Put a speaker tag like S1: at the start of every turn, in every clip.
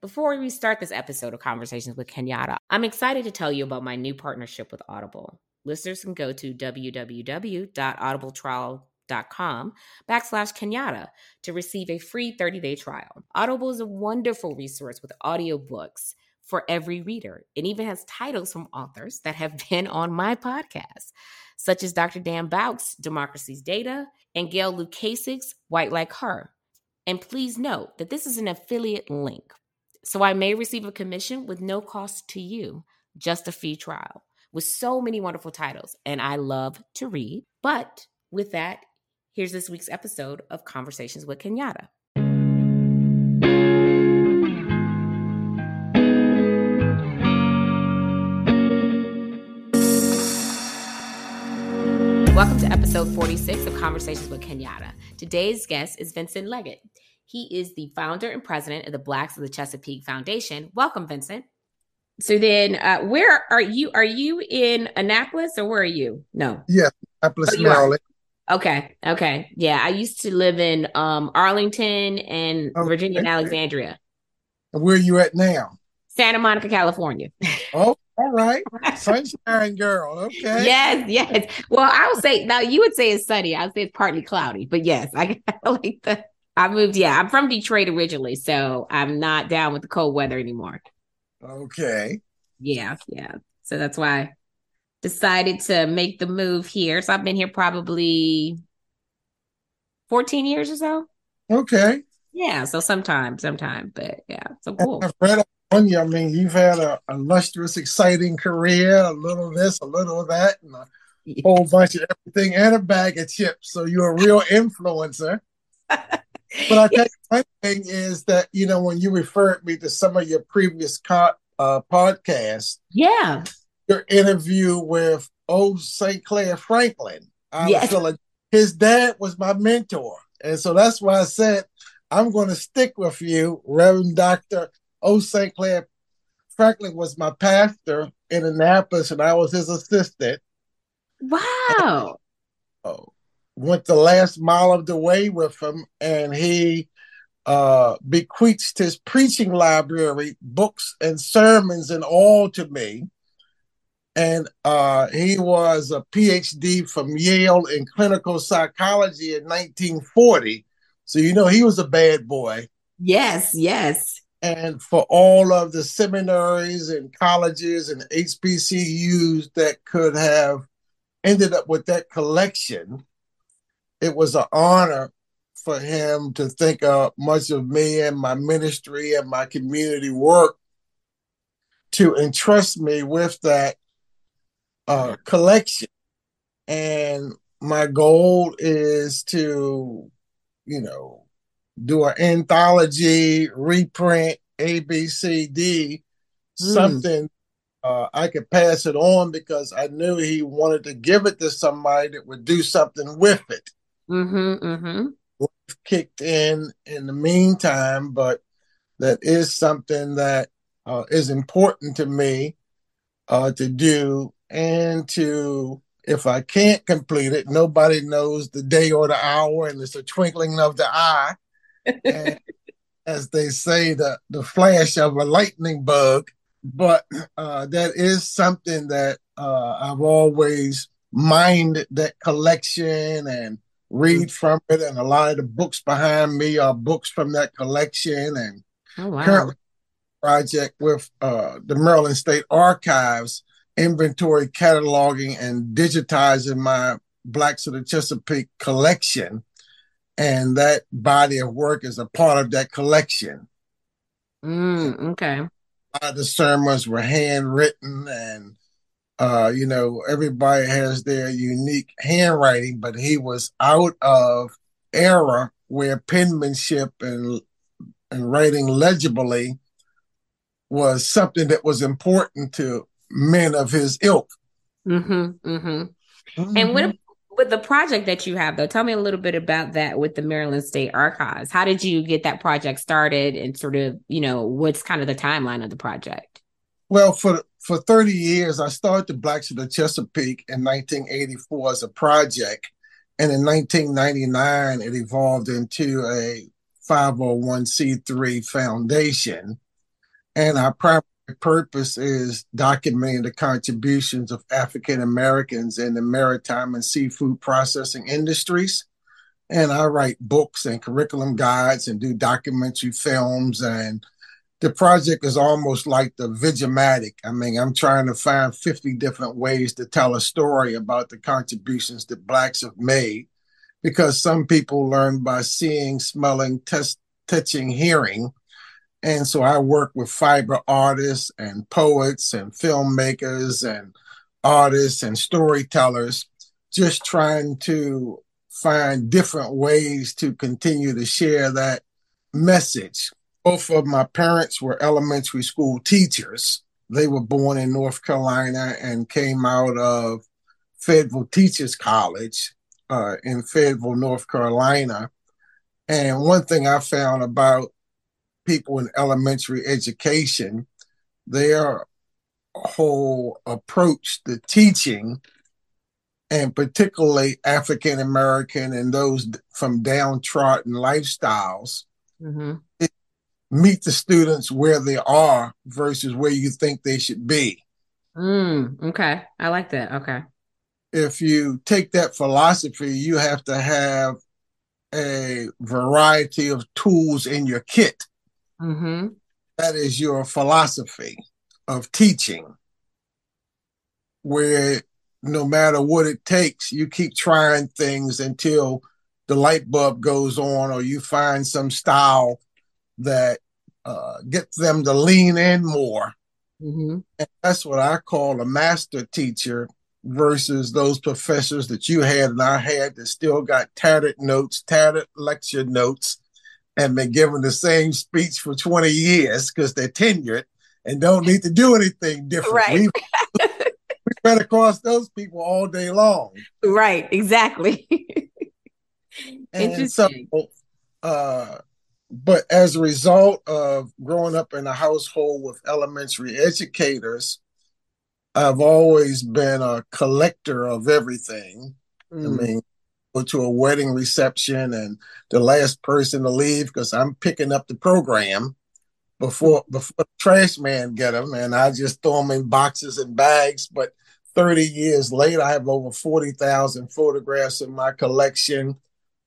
S1: Before we start this episode of Conversations with Kenyatta, I'm excited to tell you about my new partnership with Audible. Listeners can go to www.audibletrial.com backslash Kenyatta to receive a free 30-day trial. Audible is a wonderful resource with audiobooks for every reader. It even has titles from authors that have been on my podcast, such as Dr. Dan Bouk's Democracy's Data and Gail Lukasik's White Like Her. And please note that this is an affiliate link. So I may receive a commission with no cost to you, just a free trial with so many wonderful titles. And I love to read. But with that, here's this week's episode of Conversations with Kenyatta. Welcome to episode 46 of Conversations with Kenyatta. Today's guest is Vincent Leggett. He is the founder and president of the Blacks of the Chesapeake Foundation. Welcome, Vincent. So then, uh, where are you? Are you in Annapolis or where are you? No.
S2: Yeah, Annapolis, oh, Maryland.
S1: Okay. Okay. Yeah, I used to live in um, Arlington and okay. Virginia and Alexandria.
S2: And where are you at now?
S1: Santa Monica, California.
S2: Oh, all right. Sunshine girl. Okay.
S1: Yes, yes. Well, I would say now you would say it's sunny. I would say it's partly cloudy, but yes, I like the I moved, yeah. I'm from Detroit originally, so I'm not down with the cold weather anymore.
S2: Okay.
S1: Yeah, yeah. So that's why I decided to make the move here. So I've been here probably 14 years or so.
S2: Okay.
S1: Yeah, so sometime, sometime, but yeah, so cool.
S2: I've read on you. I mean, you've had a illustrious, exciting career, a little of this, a little of that, and a yeah. whole bunch of everything, and a bag of chips. So you're a real influencer. But I think one thing is that you know when you referred me to some of your previous co- uh, podcasts,
S1: yeah,
S2: your interview with O. St. Clair Franklin, I yes. was feeling his dad was my mentor, and so that's why I said I'm going to stick with you, Reverend Doctor O. St. Clair Franklin was my pastor in Annapolis, and I was his assistant.
S1: Wow.
S2: And, oh, went the last mile of the way with him, and he uh, bequeathed his preaching library, books and sermons, and all to me. And uh, he was a PhD from Yale in clinical psychology in 1940. So, you know, he was a bad boy.
S1: Yes, yes.
S2: And for all of the seminaries and colleges and HBCUs that could have ended up with that collection, it was an honor for him to think of much of me and my ministry and my community work to entrust me with that uh, collection. And my goal is to, you know, do an anthology, reprint, ABCD, mm. something uh, I could pass it on because I knew he wanted to give it to somebody that would do something with it.
S1: Mm-hmm, mm-hmm.
S2: Kicked in in the meantime, but that is something that uh, is important to me uh, to do and to if I can't complete it, nobody knows the day or the hour, and it's a twinkling of the eye. and, as they say, the the flash of a lightning bug. But uh, that is something that uh, I've always minded that collection and read from it, and a lot of the books behind me are books from that collection. And
S1: oh, wow. currently,
S2: project with uh, the Maryland State Archives, inventory cataloging and digitizing my Blacks of the Chesapeake collection, and that body of work is a part of that collection.
S1: Mm, okay.
S2: the sermons were handwritten and uh, you know, everybody has their unique handwriting, but he was out of era where penmanship and and writing legibly was something that was important to men of his ilk.
S1: Mm-hmm, mm-hmm. Mm-hmm. And what with the project that you have though, tell me a little bit about that with the Maryland State Archives. How did you get that project started and sort of, you know, what's kind of the timeline of the project?
S2: Well, for for 30 years, I started the Blacks of the Chesapeake in 1984 as a project. And in 1999, it evolved into a 501c3 foundation. And our primary purpose is documenting the contributions of African Americans in the maritime and seafood processing industries. And I write books and curriculum guides and do documentary films. And the project is almost like the Vigilmatic. I mean, I'm trying to find 50 different ways to tell a story about the contributions that Blacks have made because some people learn by seeing, smelling, test, touching, hearing and so I work with fiber artists and poets and filmmakers and artists and storytellers, just trying to find different ways to continue to share that message. Both of my parents were elementary school teachers. They were born in North Carolina and came out of Fayetteville Teachers College uh, in Fayetteville, North Carolina. And one thing I found about people in elementary education, their whole approach to teaching, and particularly African American and those from downtrodden lifestyles, mm-hmm. Meet the students where they are versus where you think they should be.
S1: Mm, okay, I like that. Okay.
S2: If you take that philosophy, you have to have a variety of tools in your kit Mm-hmm. That is your philosophy of teaching, where no matter what it takes, you keep trying things until the light bulb goes on or you find some style that uh, gets them to lean in more. Mm-hmm. And that's what I call a master teacher versus those professors that you had and I had that still got tattered notes, tattered lecture notes, and been given the same speech for 20 years because they're tenured and don't need to do anything different. Right. We, we spread across those people all day long.
S1: Right, exactly.
S2: Interesting. So, uh, but as a result of growing up in a household with elementary educators, I've always been a collector of everything. Mm. I mean, go to a wedding reception and the last person to leave because I'm picking up the program before before the trash man get them, and I just throw them in boxes and bags. But 30 years later, I have over 40,000 photographs in my collection,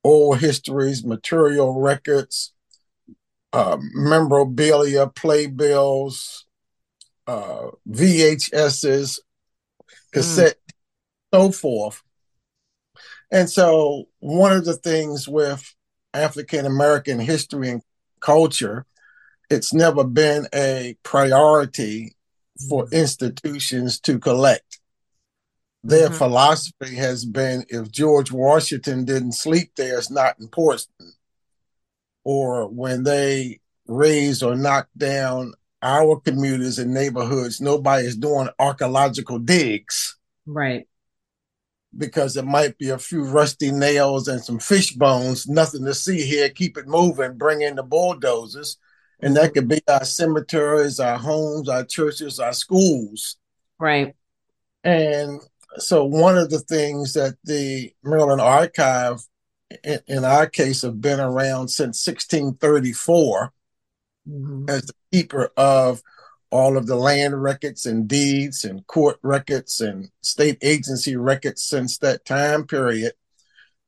S2: oral histories, material records, uh, memorabilia, playbills, uh, VHSs, cassette, mm. so forth. And so, one of the things with African American history and culture, it's never been a priority for mm-hmm. institutions to collect. Their mm-hmm. philosophy has been if George Washington didn't sleep there, it's not important. Or when they raised or knocked down our communities and neighborhoods, nobody is doing archaeological digs.
S1: Right
S2: because it might be a few rusty nails and some fish bones, nothing to see here. Keep it moving, bring in the bulldozers. And that could be our cemeteries, our homes, our churches, our schools.
S1: Right.
S2: And so, one of the things that the Maryland Archive, in, in our case, have been around since 1634 mm-hmm. as the keeper of all of the land records and deeds and court records and state agency records since that time period,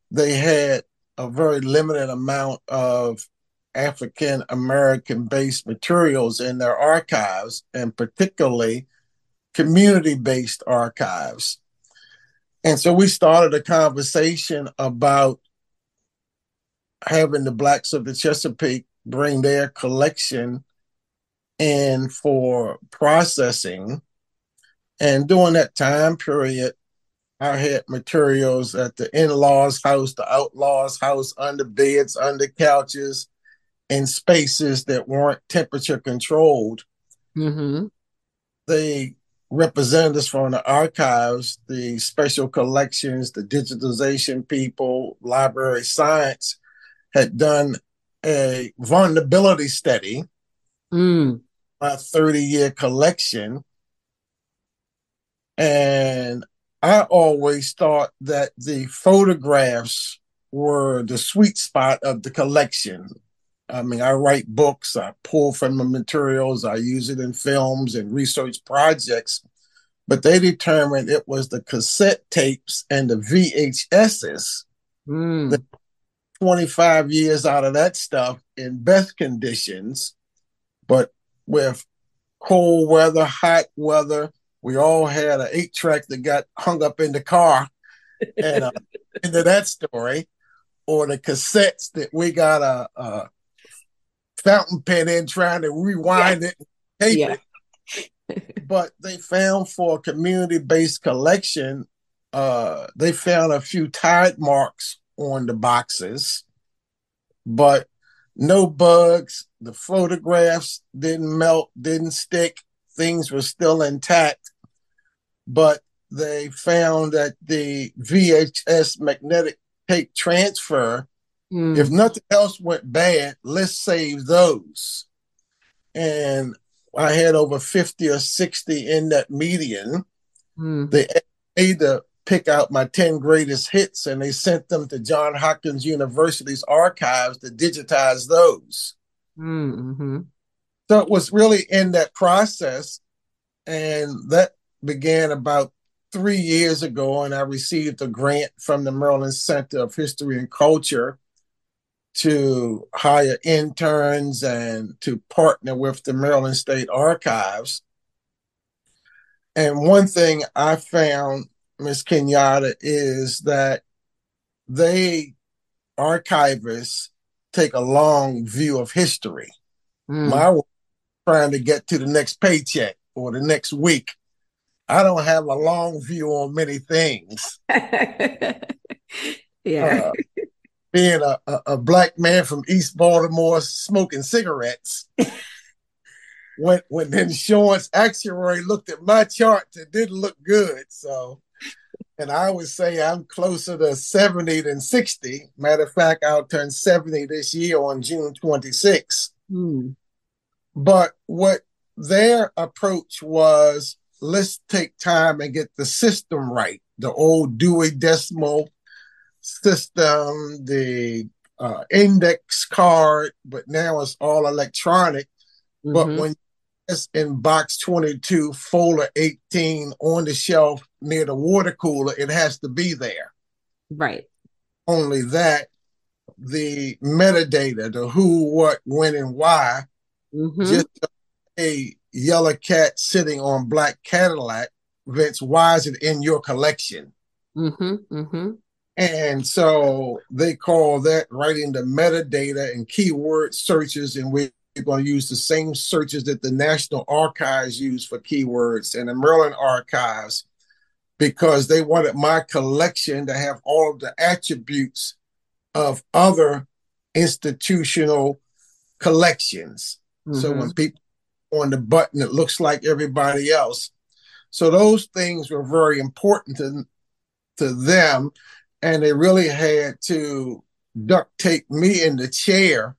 S2: they had a very limited amount of African American based materials in their archives, and particularly community based archives. And so we started a conversation about having the Blacks of the Chesapeake bring their collection and for processing. And during that time period, I had materials at the in law's house, the outlaw's house, under beds, under couches, in spaces that weren't temperature controlled. Mm-hmm. The representatives from the archives, the special collections, the digitization people, library science had done a vulnerability study mm. my 30 year collection. And I always thought that the photographs were the sweet spot of the collection. I mean, I write books, I pull from the materials, I use it in films and research projects. But they determined it was the cassette tapes and the VHSs mm. that 25 years out of that stuff in best conditions, but with cold weather, hot weather. We all had an eight track that got hung up in the car. And uh, into that story, or the cassettes that we got a, a fountain pen in trying to rewind yeah. it yeah. it. but they found for a community based collection, uh, they found a few tide marks on the boxes, but no bugs. The photographs didn't melt, didn't stick. Things were still intact. But they found that the VHS magnetic tape transfer, mm. if nothing else went bad, let's save those. And I had over 50 or 60 in that median. Mm. They made the pick out my 10 greatest hits and they sent them to John Hopkins University's archives to digitize those. Mm-hmm. So it was really in that process. And that began about three years ago. And I received a grant from the Maryland Center of History and Culture to hire interns and to partner with the Maryland State Archives. And one thing I found Miss Kenyatta, is that they archivists take a long view of history. Mm. My trying to get to the next paycheck or the next week. I don't have a long view on many things.
S1: yeah. Uh,
S2: being a, a, a, black man from East Baltimore smoking cigarettes. when when the insurance actuary looked at my chart, it didn't look good. So and I would say I'm closer to 70 than 60. Matter of fact, I'll turn 70 this year on June 26. Hmm. But what their approach was let's take time and get the system right. The old Dewey Decimal system, the uh, index card, but now it's all electronic. Mm-hmm. But when it's in box 22, folder 18 on the shelf near the water cooler, it has to be there.
S1: Right.
S2: Only that, the metadata, the who, what, when, and why, mm-hmm. just a yellow cat sitting on black Cadillac, Vince, why is it in your collection? Mm-hmm, mm-hmm. And so they call that writing the metadata and keyword searches in which you're going to use the same searches that the National Archives use for keywords and the Maryland Archives because they wanted my collection to have all of the attributes of other institutional collections. Mm-hmm. So when people on the button, it looks like everybody else. So those things were very important to, to them. And they really had to duct tape me in the chair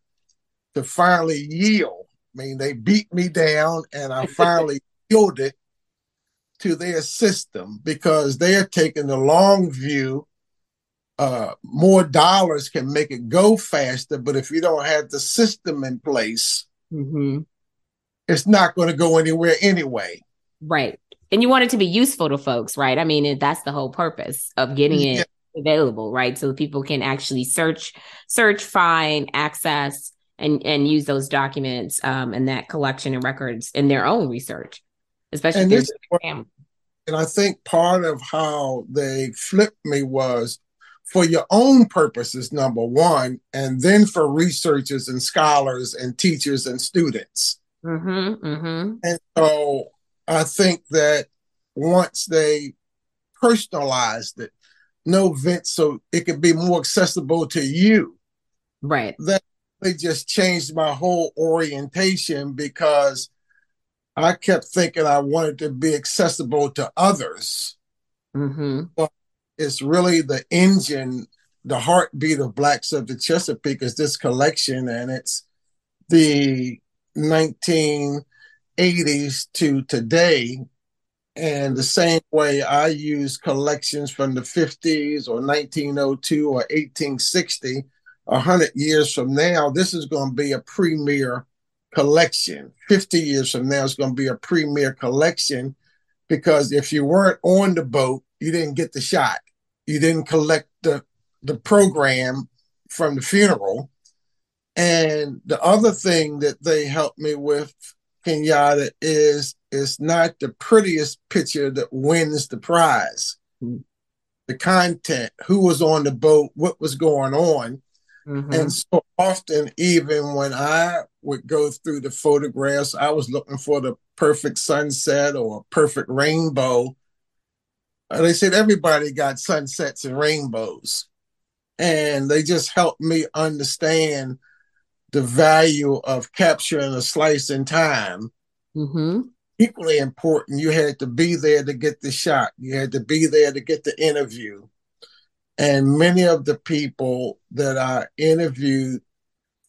S2: to finally yield. I mean, they beat me down and I finally yielded to their system because they're taking the long view. Uh, more dollars can make it go faster, but if you don't have the system in place, mm-hmm. it's not going to go anywhere anyway.
S1: Right. And you want it to be useful to folks, right? I mean, that's the whole purpose of getting it yeah. available, right? So people can actually search, search, find, access, and and use those documents um, and that collection and records in their own research, especially and, this,
S2: and I think part of how they flipped me was for your own purposes, number one, and then for researchers and scholars and teachers and students. Mm-hmm, mm-hmm. And so I think that once they personalized it, no Vince, so it could be more accessible to you.
S1: Right.
S2: That just changed my whole orientation because I kept thinking I wanted to be accessible to others. Mm-hmm. But it's really the engine, the heartbeat of Blacks of the Chesapeake is this collection, and it's the 1980s to today. And the same way I use collections from the 50s or 1902 or 1860 100 years from now, this is going to be a premier collection. 50 years from now, it's going to be a premier collection because if you weren't on the boat, you didn't get the shot. You didn't collect the, the program from the funeral. And the other thing that they helped me with, Kenyatta, is it's not the prettiest picture that wins the prize. Mm-hmm. The content, who was on the boat, what was going on. Mm-hmm. And so often, even when I would go through the photographs, I was looking for the perfect sunset or a perfect rainbow. And they said everybody got sunsets and rainbows. And they just helped me understand the value of capturing a slice in time. Mm-hmm. Equally important, you had to be there to get the shot. You had to be there to get the interview. And many of the people that I interviewed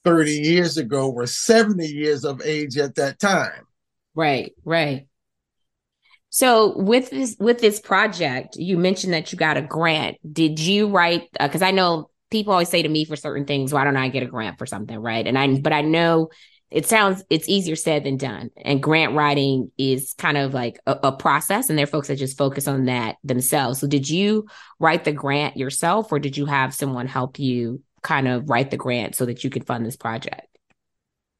S2: 30 years ago were 70 years of age at that time.
S1: Right, right. So with this with this project, you mentioned that you got a grant. Did you write because uh, I know people always say to me for certain things, why don't I get a grant for something, right? And I but I know it sounds it's easier said than done. And grant writing is kind of like a, a, process, and there are folks that just focus on that themselves. So, did you write the grant yourself, or did you have someone help you kind of write the grant so that you could fund this project?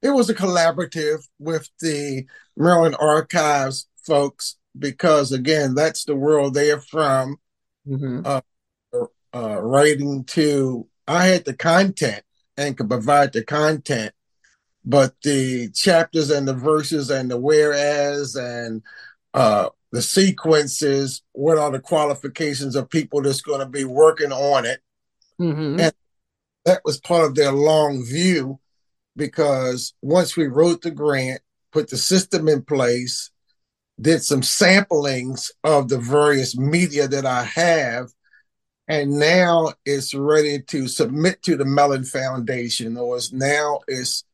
S2: It was a collaborative with the Maryland Archives folks because, again, that's the world they're from. Mm-hmm. Uh, uh, writing to, I had the content and could provide the content but the chapters and the verses and the whereas and uh, the sequences, what are the qualifications of people that's going to be working on it? Mm-hmm. And that was part of their long view because once we wrote the grant, put the system in place, did some samplings of the various media that I have, and now it's ready to submit to the Mellon Foundation, or it's now it's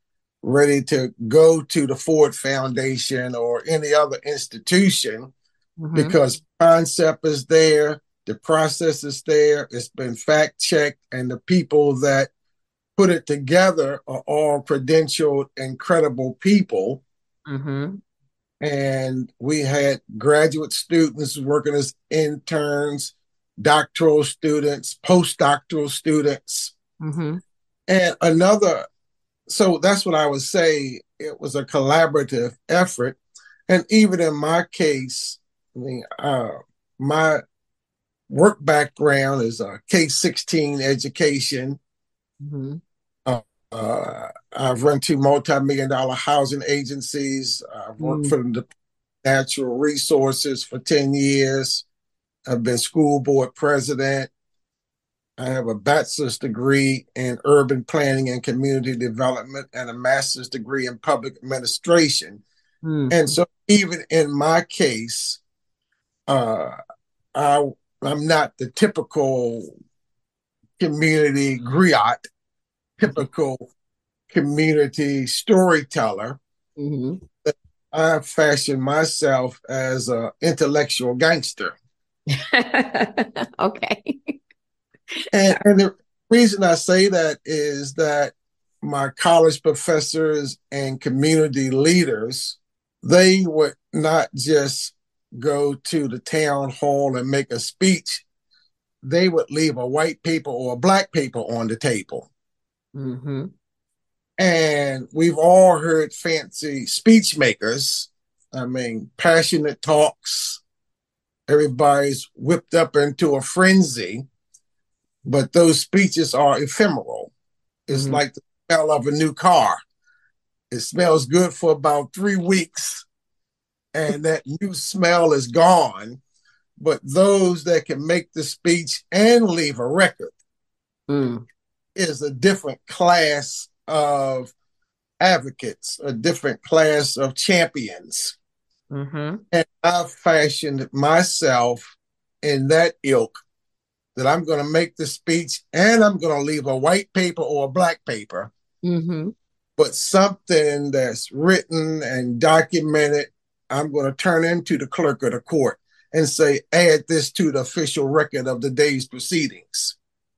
S2: ready to go to the Ford Foundation or any other institution mm-hmm. because concept is there, the process is there, it's been fact checked, and the people that put it together are all credentialed and credible people. Mm-hmm. And we had graduate students working as interns, doctoral students, postdoctoral students. Mm-hmm. And another so that's what I would say. It was a collaborative effort, and even in my case, I mean, uh, my work background is a K sixteen education. Mm-hmm. Uh, uh, I've run two multi-million dollar housing agencies. I've worked mm-hmm. for the natural resources for 10 years. I've been school board president. I have a bachelor's degree in urban planning and community development and a master's degree in public administration. Mm. And so, even in my case, uh, I, I'm not the typical community griot, typical community storyteller. Mm-hmm. I fashion myself as an intellectual gangster.
S1: okay
S2: and, and the reason I say that is that my college professors and community leaders, they would not just go to the town hall and make a speech. They would leave a white paper or a black paper on the table. Mm-hmm. And we've all heard fancy speech makers. I mean, passionate talks. Everybody's whipped up into a frenzy but those speeches are ephemeral. It's mm-hmm. like the smell of a new car. It smells good for about three weeks, and that new smell is gone. But those that can make the speech and leave a record mm. is a different class of advocates, a different class of champions. Mm-hmm. And I've fashioned myself in that ilk that I'm going to make the speech and I'm going to leave a white paper or a black paper, mm-hmm. but something that's written and documented, I'm going to turn into the clerk of the court and say, add this to the official record of the day's proceedings.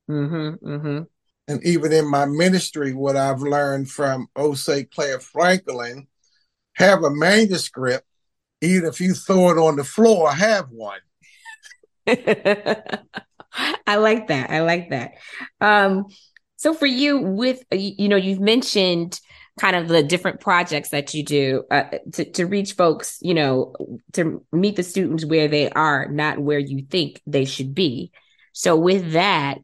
S2: Mm-hmm, mm-hmm. and even in my ministry, what I've learned from O. St. Clair Franklin, have a manuscript. Even if you throw it on the floor, have one.
S1: I like that. I like that. Um, so for you, with you know, you've mentioned kind of the different projects that you do uh, to to reach folks, you know, to meet the students where they are, not where you think they should be. So with that,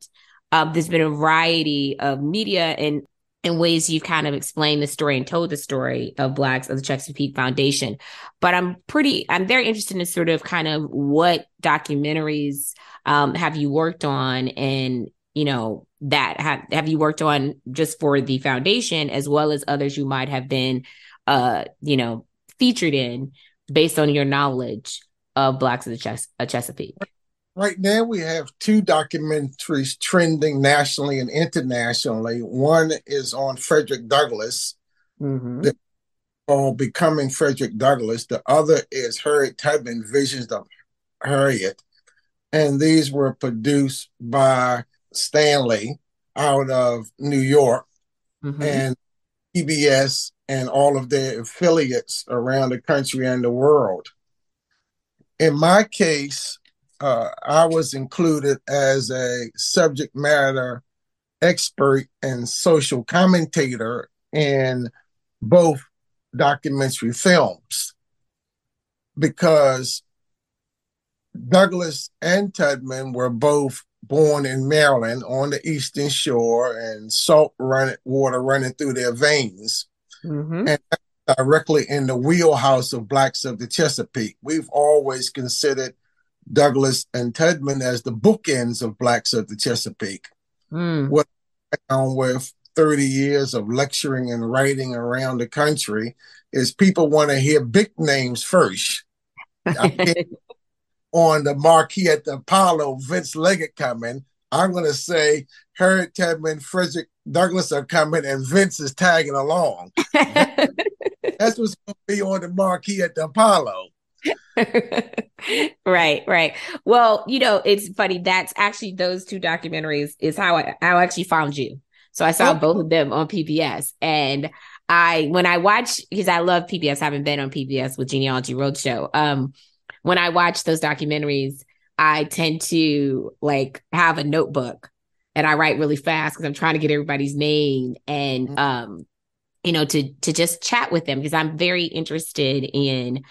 S1: um, there's been a variety of media and and ways you've kind of explained the story and told the story of Blacks of the Chesapeake Foundation. But I'm pretty, I'm very interested in sort of kind of what documentaries um, have you worked on and, you know, that have, have you worked on just for the foundation as well as others you might have been, uh, you know, featured in based on your knowledge of Blacks of the Ches- Chesapeake?
S2: Right now, we have two documentaries trending nationally and internationally. One is on Frederick Douglass, mm-hmm. called Becoming Frederick Douglass. The other is Harriet Tubman, Visions of Harriet. And these were produced by Stanley out of New York mm-hmm. and PBS and all of their affiliates around the country and the world. In my case, uh, I was included as a subject matter expert and social commentator in both documentary films because Douglass and Tubman were both born in Maryland on the Eastern Shore and salt running water running through their veins. Mm-hmm. And directly in the wheelhouse of blacks of the Chesapeake. We've always considered Douglass and Tubman as the bookends of blacks of the Chesapeake. Mm. What I found with 30 years of lecturing and writing around the country is people want to hear big names first. on the marquee at the Apollo, Vince Leggett coming. I'm going to say Harriet Tubman, Frederick Douglass are coming, and Vince is tagging along. That's what's going to be on the marquee at the Apollo.
S1: right, right. Well, you know, it's funny. That's actually those two documentaries is how I how I actually found you. So I saw oh. both of them on PBS, and I when I watch because I love PBS, haven't been on PBS with Genealogy Roadshow. Um, when I watch those documentaries, I tend to like have a notebook and I write really fast because I'm trying to get everybody's name and mm-hmm. um, you know, to to just chat with them because I'm very interested in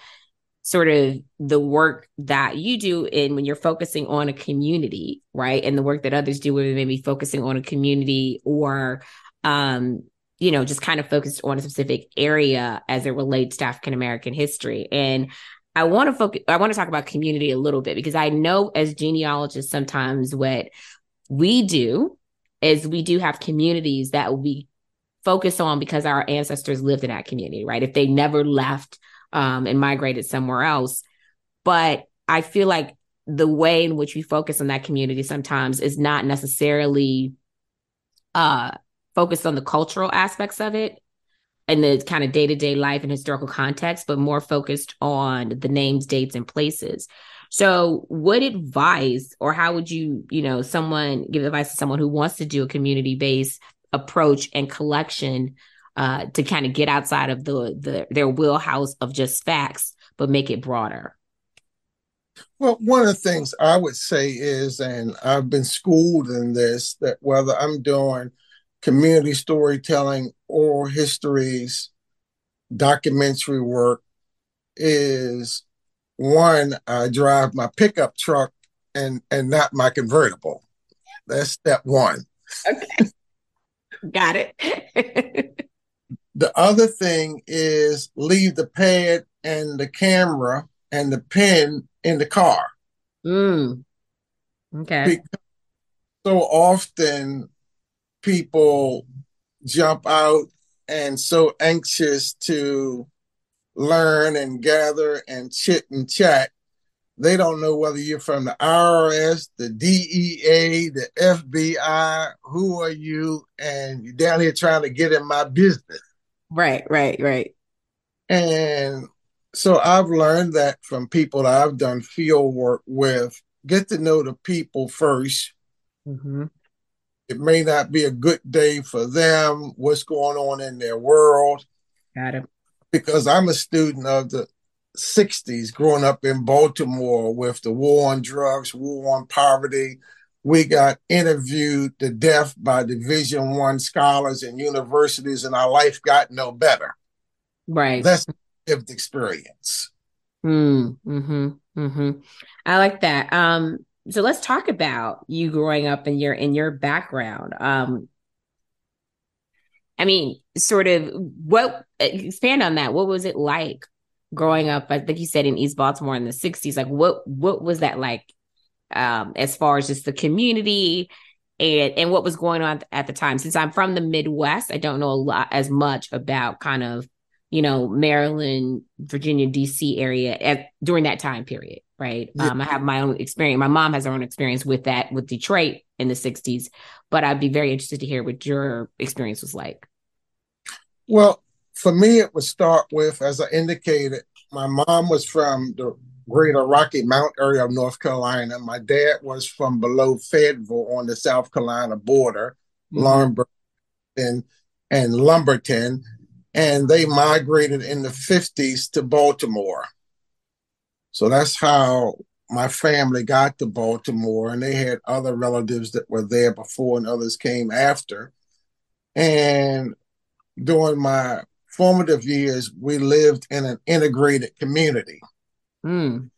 S1: sort of the work that you do in when you're focusing on a community, right? And the work that others do, whether maybe focusing on a community or um, you know, just kind of focused on a specific area as it relates to African American history. And I want to focus I want to talk about community a little bit because I know as genealogists sometimes what we do is we do have communities that we focus on because our ancestors lived in that community, right? If they never left um, and migrated somewhere else. But I feel like the way in which we focus on that community sometimes is not necessarily uh, focused on the cultural aspects of it and the kind of day-to-day life and historical context, but more focused on the names, dates, and places. So, what advice or how would you, you know, someone give advice to someone who wants to do a community-based approach and collection uh, to kind of get outside of the, the their wheelhouse of just facts, but make it broader?
S2: Well, one of the things I would say is, and I've been schooled in this, that whether I'm doing community storytelling, oral histories, documentary work, is one, I drive my pickup truck and and not my convertible. That's step one.
S1: Okay. Got it.
S2: The other thing is leave the pad and the camera and the pen in the car.
S1: Mm. Okay. Because
S2: so often people jump out and so anxious to learn and gather and chit and chat. They don't know whether you're from the IRS, the DEA, the FBI, who are you? And you're down here trying to get in my business.
S1: Right, right, right.
S2: And so I've learned that from people that I've done field work with. Get to know the people 1st mm-hmm. It may not be a good day for them, what's going on in their world.
S1: Got it.
S2: Because I'm a student of the 60s growing up in Baltimore with the war on drugs, war on poverty. We got interviewed to death by Division One scholars and universities, and our life got no better.
S1: Right.
S2: That's lived experience.
S1: Mm, hmm hmm I like that. Um, so let's talk about you growing up in your in your background. Um, I mean, sort of what expand on that. What was it like growing up? I think you said in East Baltimore in the '60s. Like, what what was that like? Um, as far as just the community and and what was going on at the time. Since I'm from the Midwest, I don't know a lot as much about kind of you know Maryland, Virginia, D.C. area at during that time period right? Yeah. Um, I have my own experience. My mom has her own experience with that with Detroit in the 60s, but I'd be very interested to hear what your experience was like.
S2: Well, for me, it would start with, as I indicated, my mom was from the greater Rocky Mount area of North Carolina. My dad was from below Fayetteville on the South Carolina border, mm-hmm. and, and Lumberton. And they migrated in the 50s to Baltimore. So that's how my family got to Baltimore, and they had other relatives that were there before, and others came after. And during my formative years, we lived in an integrated community.
S1: Mm.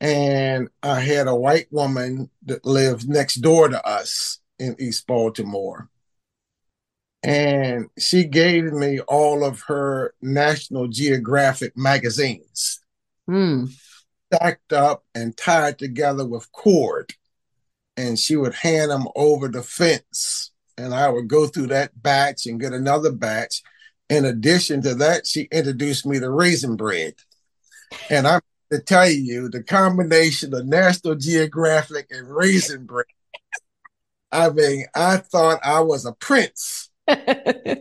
S2: And I had a white woman that lived next door to us in East Baltimore. And she gave me all of her National Geographic magazines.
S1: Mm
S2: stacked up and tied together with cord. And she would hand them over the fence. And I would go through that batch and get another batch. In addition to that, she introduced me to raisin bread. And I'm to tell you the combination of National Geographic and raisin bread. I mean, I thought I was a prince. I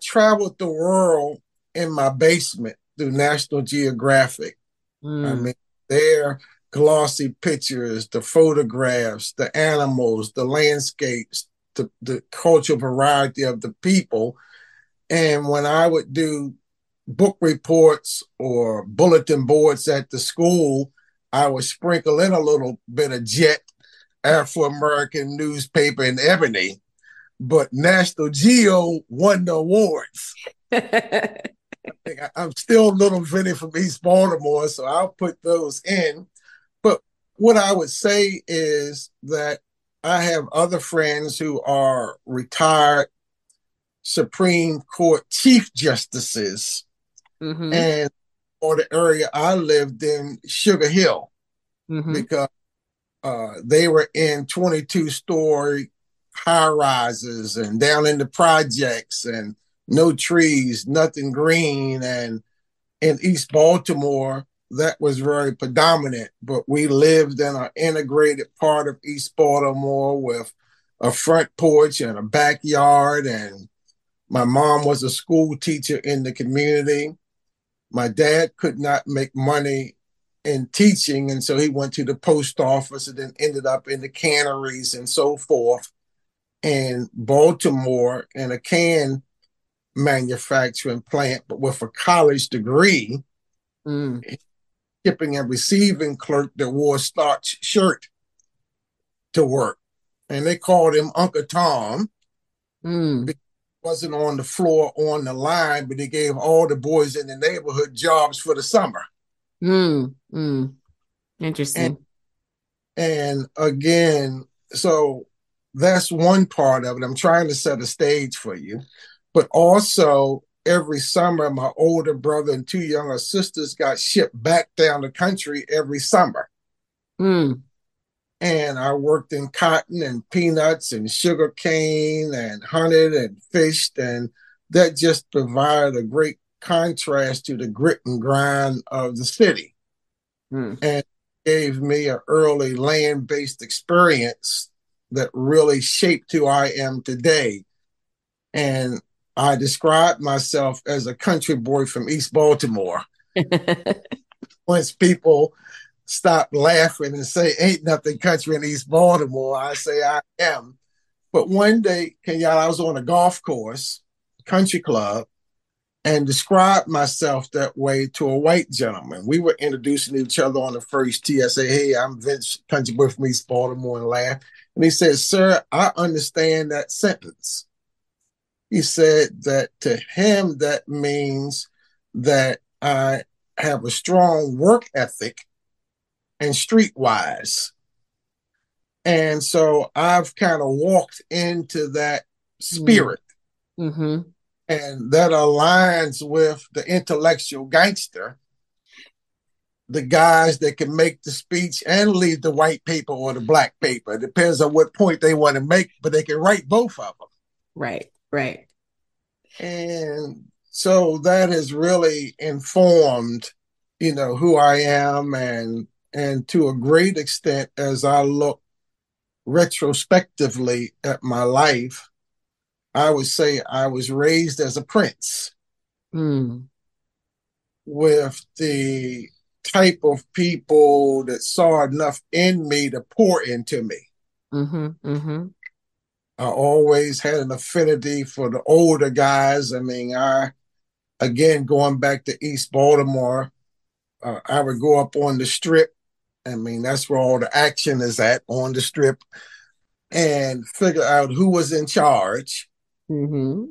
S2: traveled the world in my basement through National Geographic. Mm. I mean, their glossy pictures, the photographs, the animals, the landscapes, the, the cultural variety of the people. And when I would do book reports or bulletin boards at the school, I would sprinkle in a little bit of Jet, Afro American newspaper in Ebony, but National Geo won the awards. I'm still little Vinny from East Baltimore, so I'll put those in. But what I would say is that I have other friends who are retired Supreme Court Chief Justices, mm-hmm. and or the area I lived in, Sugar Hill, mm-hmm. because uh, they were in 22 story high rises and down in the projects and no trees, nothing green. And in East Baltimore, that was very predominant. But we lived in an integrated part of East Baltimore with a front porch and a backyard. And my mom was a school teacher in the community. My dad could not make money in teaching, and so he went to the post office and then ended up in the canneries and so forth. in Baltimore, and a can manufacturing plant, but with a college degree,
S1: mm.
S2: shipping and receiving clerk that wore a starch shirt to work. And they called him Uncle Tom.
S1: Mm.
S2: wasn't on the floor on the line, but he gave all the boys in the neighborhood jobs for the summer.
S1: Mm. Mm. Interesting.
S2: And, and again, so that's one part of it. I'm trying to set a stage for you. But also, every summer, my older brother and two younger sisters got shipped back down the country every summer.
S1: Mm.
S2: And I worked in cotton and peanuts and sugar cane and hunted and fished. And that just provided a great contrast to the grit and grind of the city.
S1: Mm.
S2: And gave me an early land based experience that really shaped who I am today. And I describe myself as a country boy from East Baltimore. Once people stop laughing and say, Ain't nothing country in East Baltimore, I say, I am. But one day, Kenyatta, I was on a golf course, country club, and described myself that way to a white gentleman. We were introducing each other on the first tee. I said, Hey, I'm Vince Country Boy from East Baltimore and laugh. And he said, Sir, I understand that sentence. He said that to him, that means that I have a strong work ethic and streetwise. And so I've kind of walked into that spirit. Mm-hmm. And that aligns with the intellectual gangster, the guys that can make the speech and leave the white paper or the black paper. It depends on what point they want to make, but they can write both of them.
S1: Right, right.
S2: And so that has really informed, you know, who I am and and to a great extent as I look retrospectively at my life, I would say I was raised as a prince mm. with the type of people that saw enough in me to pour into me. Mm-hmm, mm-hmm. I always had an affinity for the older guys. I mean, I, again, going back to East Baltimore, uh, I would go up on the strip I mean, that's where all the action is at on the strip, and figure out who was in charge, mm-hmm.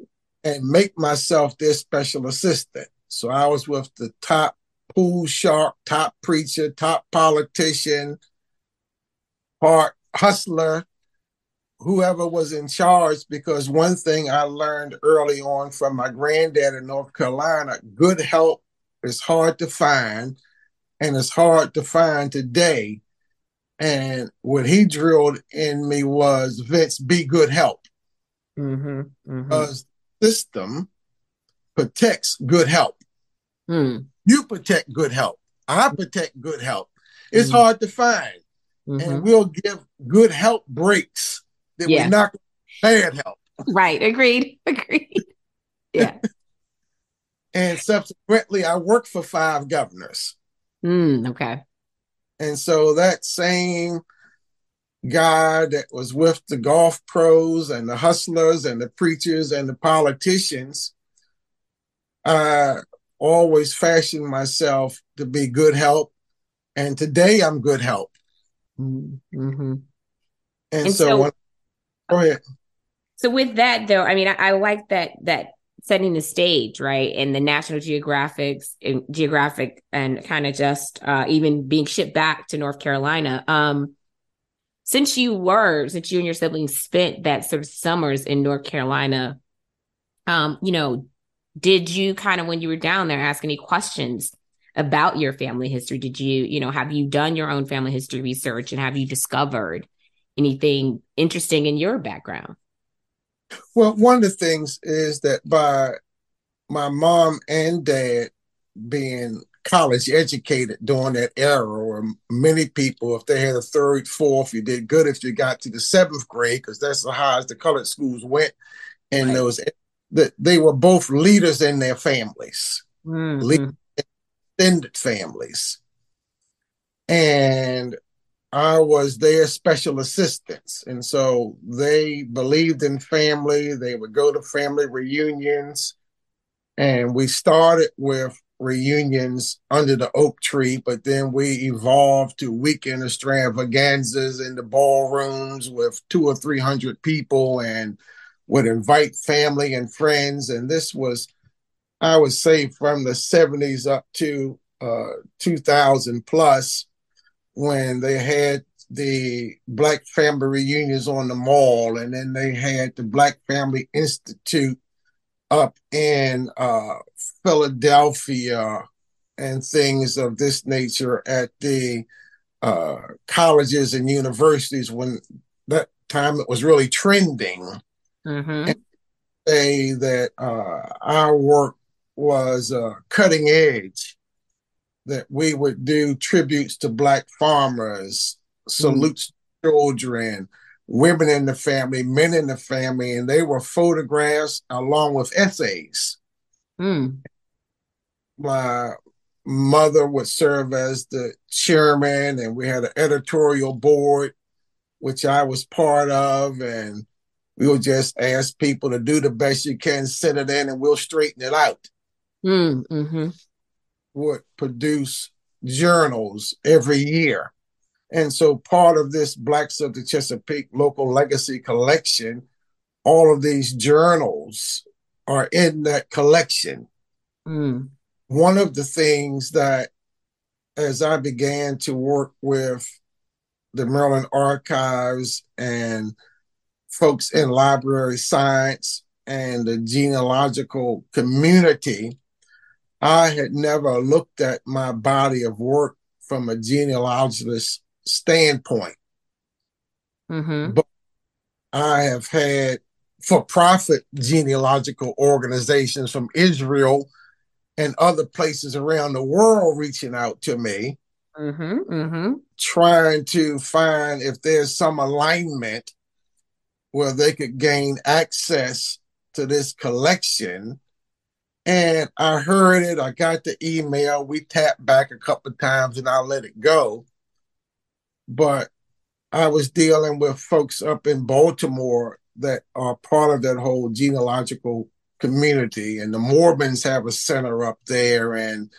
S2: and make myself their special assistant. So I was with the top pool shark, top preacher, top politician, part hustler, whoever was in charge. Because one thing I learned early on from my granddad in North Carolina good help is hard to find and it's hard to find today. And what he drilled in me was Vince, be good help. Mm-hmm, mm-hmm. Because system protects good help. Mm. You protect good help. I protect good help. It's mm-hmm. hard to find. And mm-hmm. we'll give good help breaks that yeah. we knock bad help.
S1: Right. Agreed. Agreed. Yeah.
S2: and subsequently, I worked for five governors.
S1: Mm, okay.
S2: And so that same guy that was with the golf pros and the hustlers and the preachers and the politicians, I always fashioned myself to be good help. And today I'm good help. Mm-hmm. And, and, so, so when, go ahead.
S1: So with that though, I mean, I, I like that that setting the stage, right? And the National Geographics Geographic and kind of just uh, even being shipped back to North Carolina. Um, since you were, since you and your siblings spent that sort of summers in North Carolina, um, you know, did you kind of when you were down there ask any questions about your family history? Did you, you know, have you done your own family history research and have you discovered anything interesting in your background?
S2: Well, one of the things is that by my mom and dad being college educated during that era, or many people, if they had a third, fourth, you did good if you got to the seventh grade, because that's the highest the colored schools went and right. those. That they were both leaders in their families, mm-hmm. extended families, and I was their special assistants. And so they believed in family. They would go to family reunions. And we started with reunions under the oak tree, but then we evolved to weekend extravaganzas in the ballrooms with two or 300 people and would invite family and friends. And this was, I would say, from the 70s up to uh, 2000 plus when they had the Black Family reunions on the mall, and then they had the Black Family Institute up in uh, Philadelphia and things of this nature at the uh, colleges and universities when that time it was really trending. Mm-hmm. Say that uh, our work was uh, cutting edge that we would do tributes to black farmers, salutes mm. children, women in the family, men in the family, and they were photographs along with essays. Mm. My mother would serve as the chairman, and we had an editorial board, which I was part of, and we would just ask people to do the best you can, send it in, and we'll straighten it out.
S1: Mm, mm-hmm.
S2: Would produce journals every year. And so part of this Blacks of the Chesapeake local legacy collection, all of these journals are in that collection.
S1: Mm.
S2: One of the things that, as I began to work with the Maryland Archives and folks in library science and the genealogical community, I had never looked at my body of work from a genealogist standpoint.
S1: Mm-hmm.
S2: But I have had for profit genealogical organizations from Israel and other places around the world reaching out to me,
S1: mm-hmm, mm-hmm.
S2: trying to find if there's some alignment where they could gain access to this collection. And I heard it, I got the email, we tapped back a couple of times and I let it go. But I was dealing with folks up in Baltimore that are part of that whole genealogical community, and the Mormons have a center up there, and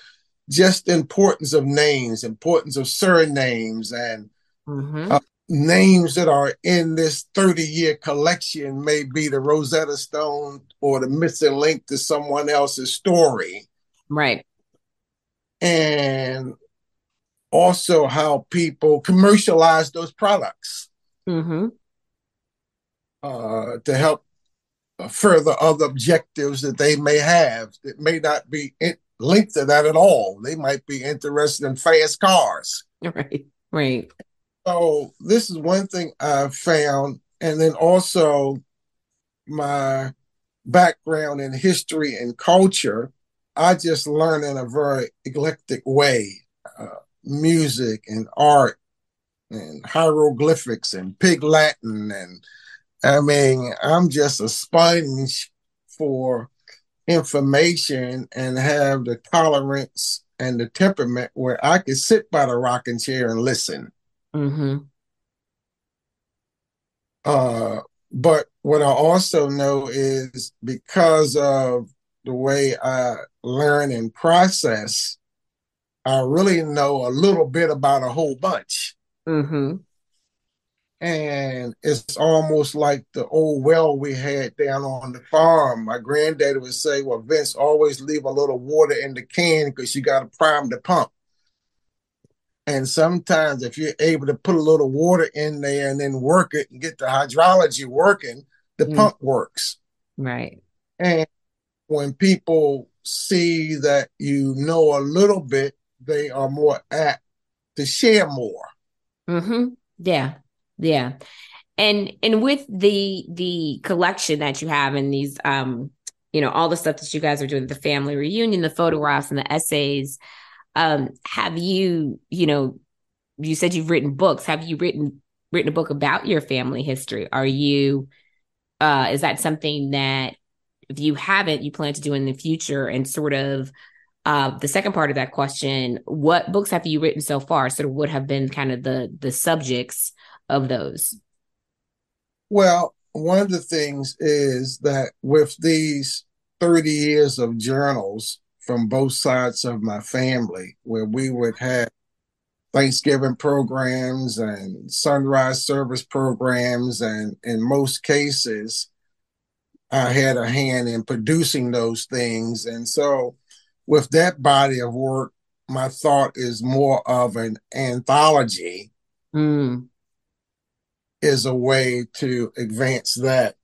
S2: just importance of names, importance of surnames, and
S1: mm-hmm.
S2: uh, names that are in this 30 year collection may be the Rosetta Stone or the missing link to someone else's story.
S1: Right.
S2: And also how people commercialize those products
S1: mm-hmm.
S2: uh, to help further other objectives that they may have that may not be in- linked to that at all. They might be interested in fast cars.
S1: Right, right.
S2: So this is one thing I've found, and then also my background in history and culture. I just learn in a very eclectic way. Uh, music and art and hieroglyphics and pig Latin. And I mean, I'm just a sponge for information and have the tolerance and the temperament where I can sit by the rocking chair and listen.
S1: Mm-hmm.
S2: Uh, but what I also know is because of the way I learn and process, I really know a little bit about a whole bunch.
S1: Mm-hmm.
S2: And it's almost like the old well we had down on the farm. My granddaddy would say, Well, Vince, always leave a little water in the can because you got to prime the pump. And sometimes, if you're able to put a little water in there and then work it and get the hydrology working, the mm. pump works.
S1: Right.
S2: And when people see that you know a little bit, they are more apt to share more.
S1: Mm-hmm. Yeah, yeah, and and with the the collection that you have and these um you know all the stuff that you guys are doing the family reunion the photographs and the essays um have you you know you said you've written books have you written written a book about your family history are you uh is that something that if you haven't you plan to do in the future and sort of uh, the second part of that question, what books have you written so far? Sort of what have been kind of the the subjects of those?
S2: Well, one of the things is that with these 30 years of journals from both sides of my family, where we would have Thanksgiving programs and sunrise service programs, and in most cases, I had a hand in producing those things. And so with that body of work, my thought is more of an anthology
S1: mm.
S2: is a way to advance that.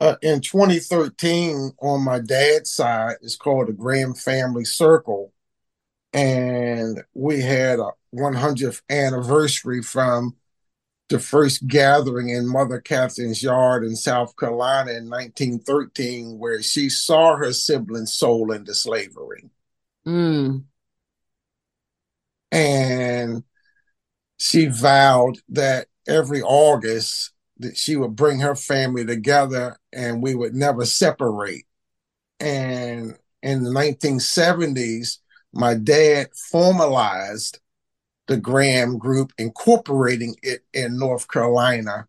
S2: Uh, in 2013, on my dad's side, it's called the Graham Family Circle. And we had a 100th anniversary from the first gathering in Mother Catherine's yard in South Carolina in 1913, where she saw her siblings sold into slavery.
S1: Mm.
S2: And she vowed that every August that she would bring her family together and we would never separate. And in the 1970s, my dad formalized the Graham Group, incorporating it in North Carolina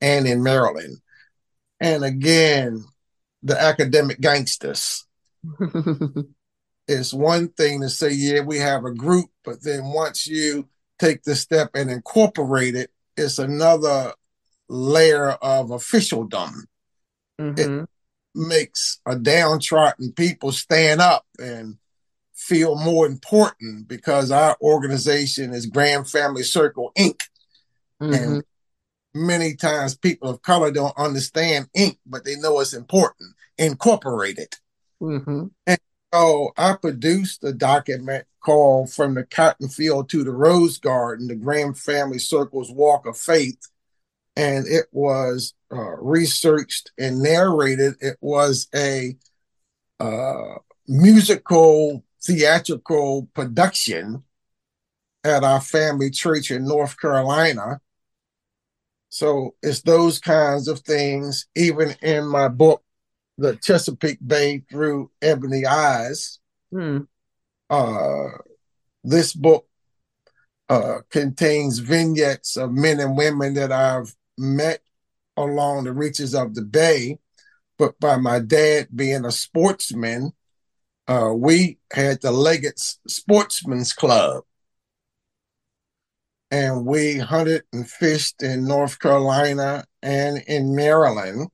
S2: and in Maryland. And again, the academic gangsters. it's one thing to say, yeah, we have a group, but then once you take the step and incorporate it, it's another layer of officialdom. Mm-hmm. It makes a downtrodden people stand up and feel more important because our organization is Graham Family Circle Inc. Mm-hmm. And many times people of color don't understand Inc., but they know it's important. Incorporate it. Mm-hmm. And so I produced a document called From the Cotton Field to the Rose Garden, the Graham Family Circle's Walk of Faith. And it was uh, researched and narrated. It was a uh, musical theatrical production at our family church in North Carolina. So it's those kinds of things, even in my book, The Chesapeake Bay Through Ebony Eyes. Hmm. Uh, this book uh, contains vignettes of men and women that I've met along the reaches of the bay. But by my dad being a sportsman, uh, we had the Leggett Sportsman's Club. And we hunted and fished in North Carolina and in Maryland.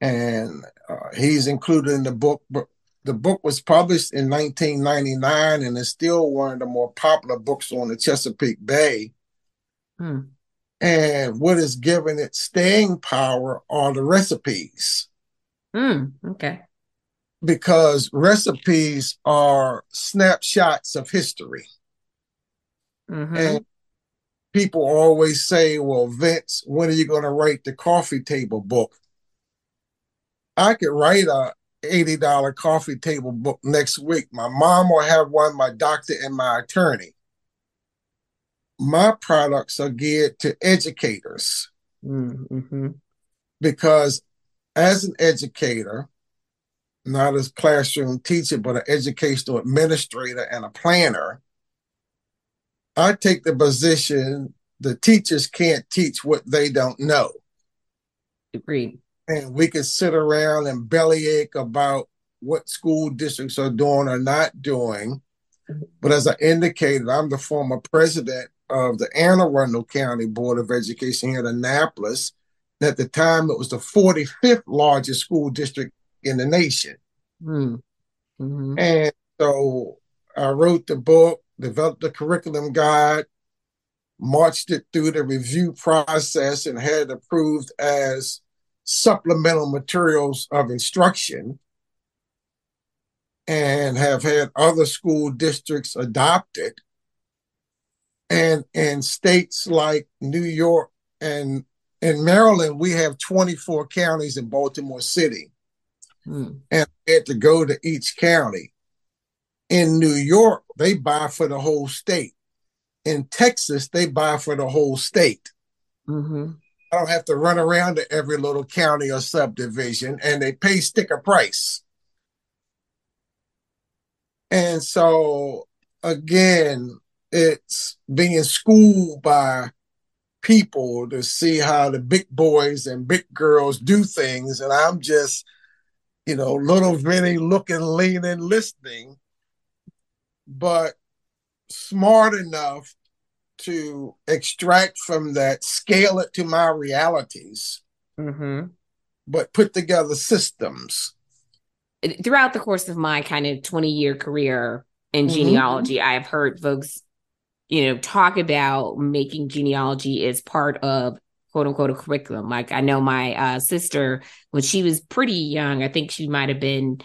S2: And uh, he's included in the book. But the book was published in 1999 and is still one of the more popular books on the Chesapeake Bay. Hmm. And what is giving it staying power are the recipes.
S1: Hmm. okay
S2: because recipes are snapshots of history. Mm-hmm. And people always say, well, Vince, when are you going to write the coffee table book? I could write a $80 coffee table book next week. My mom will have one, my doctor, and my attorney. My products are geared to educators mm-hmm. because as an educator, not as classroom teacher, but an educational administrator and a planner, I take the position the teachers can't teach what they don't know.
S1: Agreed.
S2: And we can sit around and bellyache about what school districts are doing or not doing. But as I indicated, I'm the former president of the Anne Arundel County Board of Education here in Annapolis. At the time, it was the 45th largest school district in the nation. Mm. Mm-hmm. And so I wrote the book, developed the curriculum guide, marched it through the review process, and had it approved as supplemental materials of instruction. And have had other school districts adopt it. And in states like New York and in Maryland, we have 24 counties in Baltimore City. Hmm. And I had to go to each county. In New York, they buy for the whole state. In Texas, they buy for the whole state. Mm-hmm. I don't have to run around to every little county or subdivision, and they pay sticker price. And so, again, it's being schooled by people to see how the big boys and big girls do things. And I'm just you know, little Vinny looking, leaning, listening, but smart enough to extract from that, scale it to my realities, mm-hmm. but put together systems.
S1: Throughout the course of my kind of 20 year career in mm-hmm. genealogy, I have heard folks, you know, talk about making genealogy as part of quote unquote a curriculum. Like I know my uh, sister when she was pretty young, I think she might have been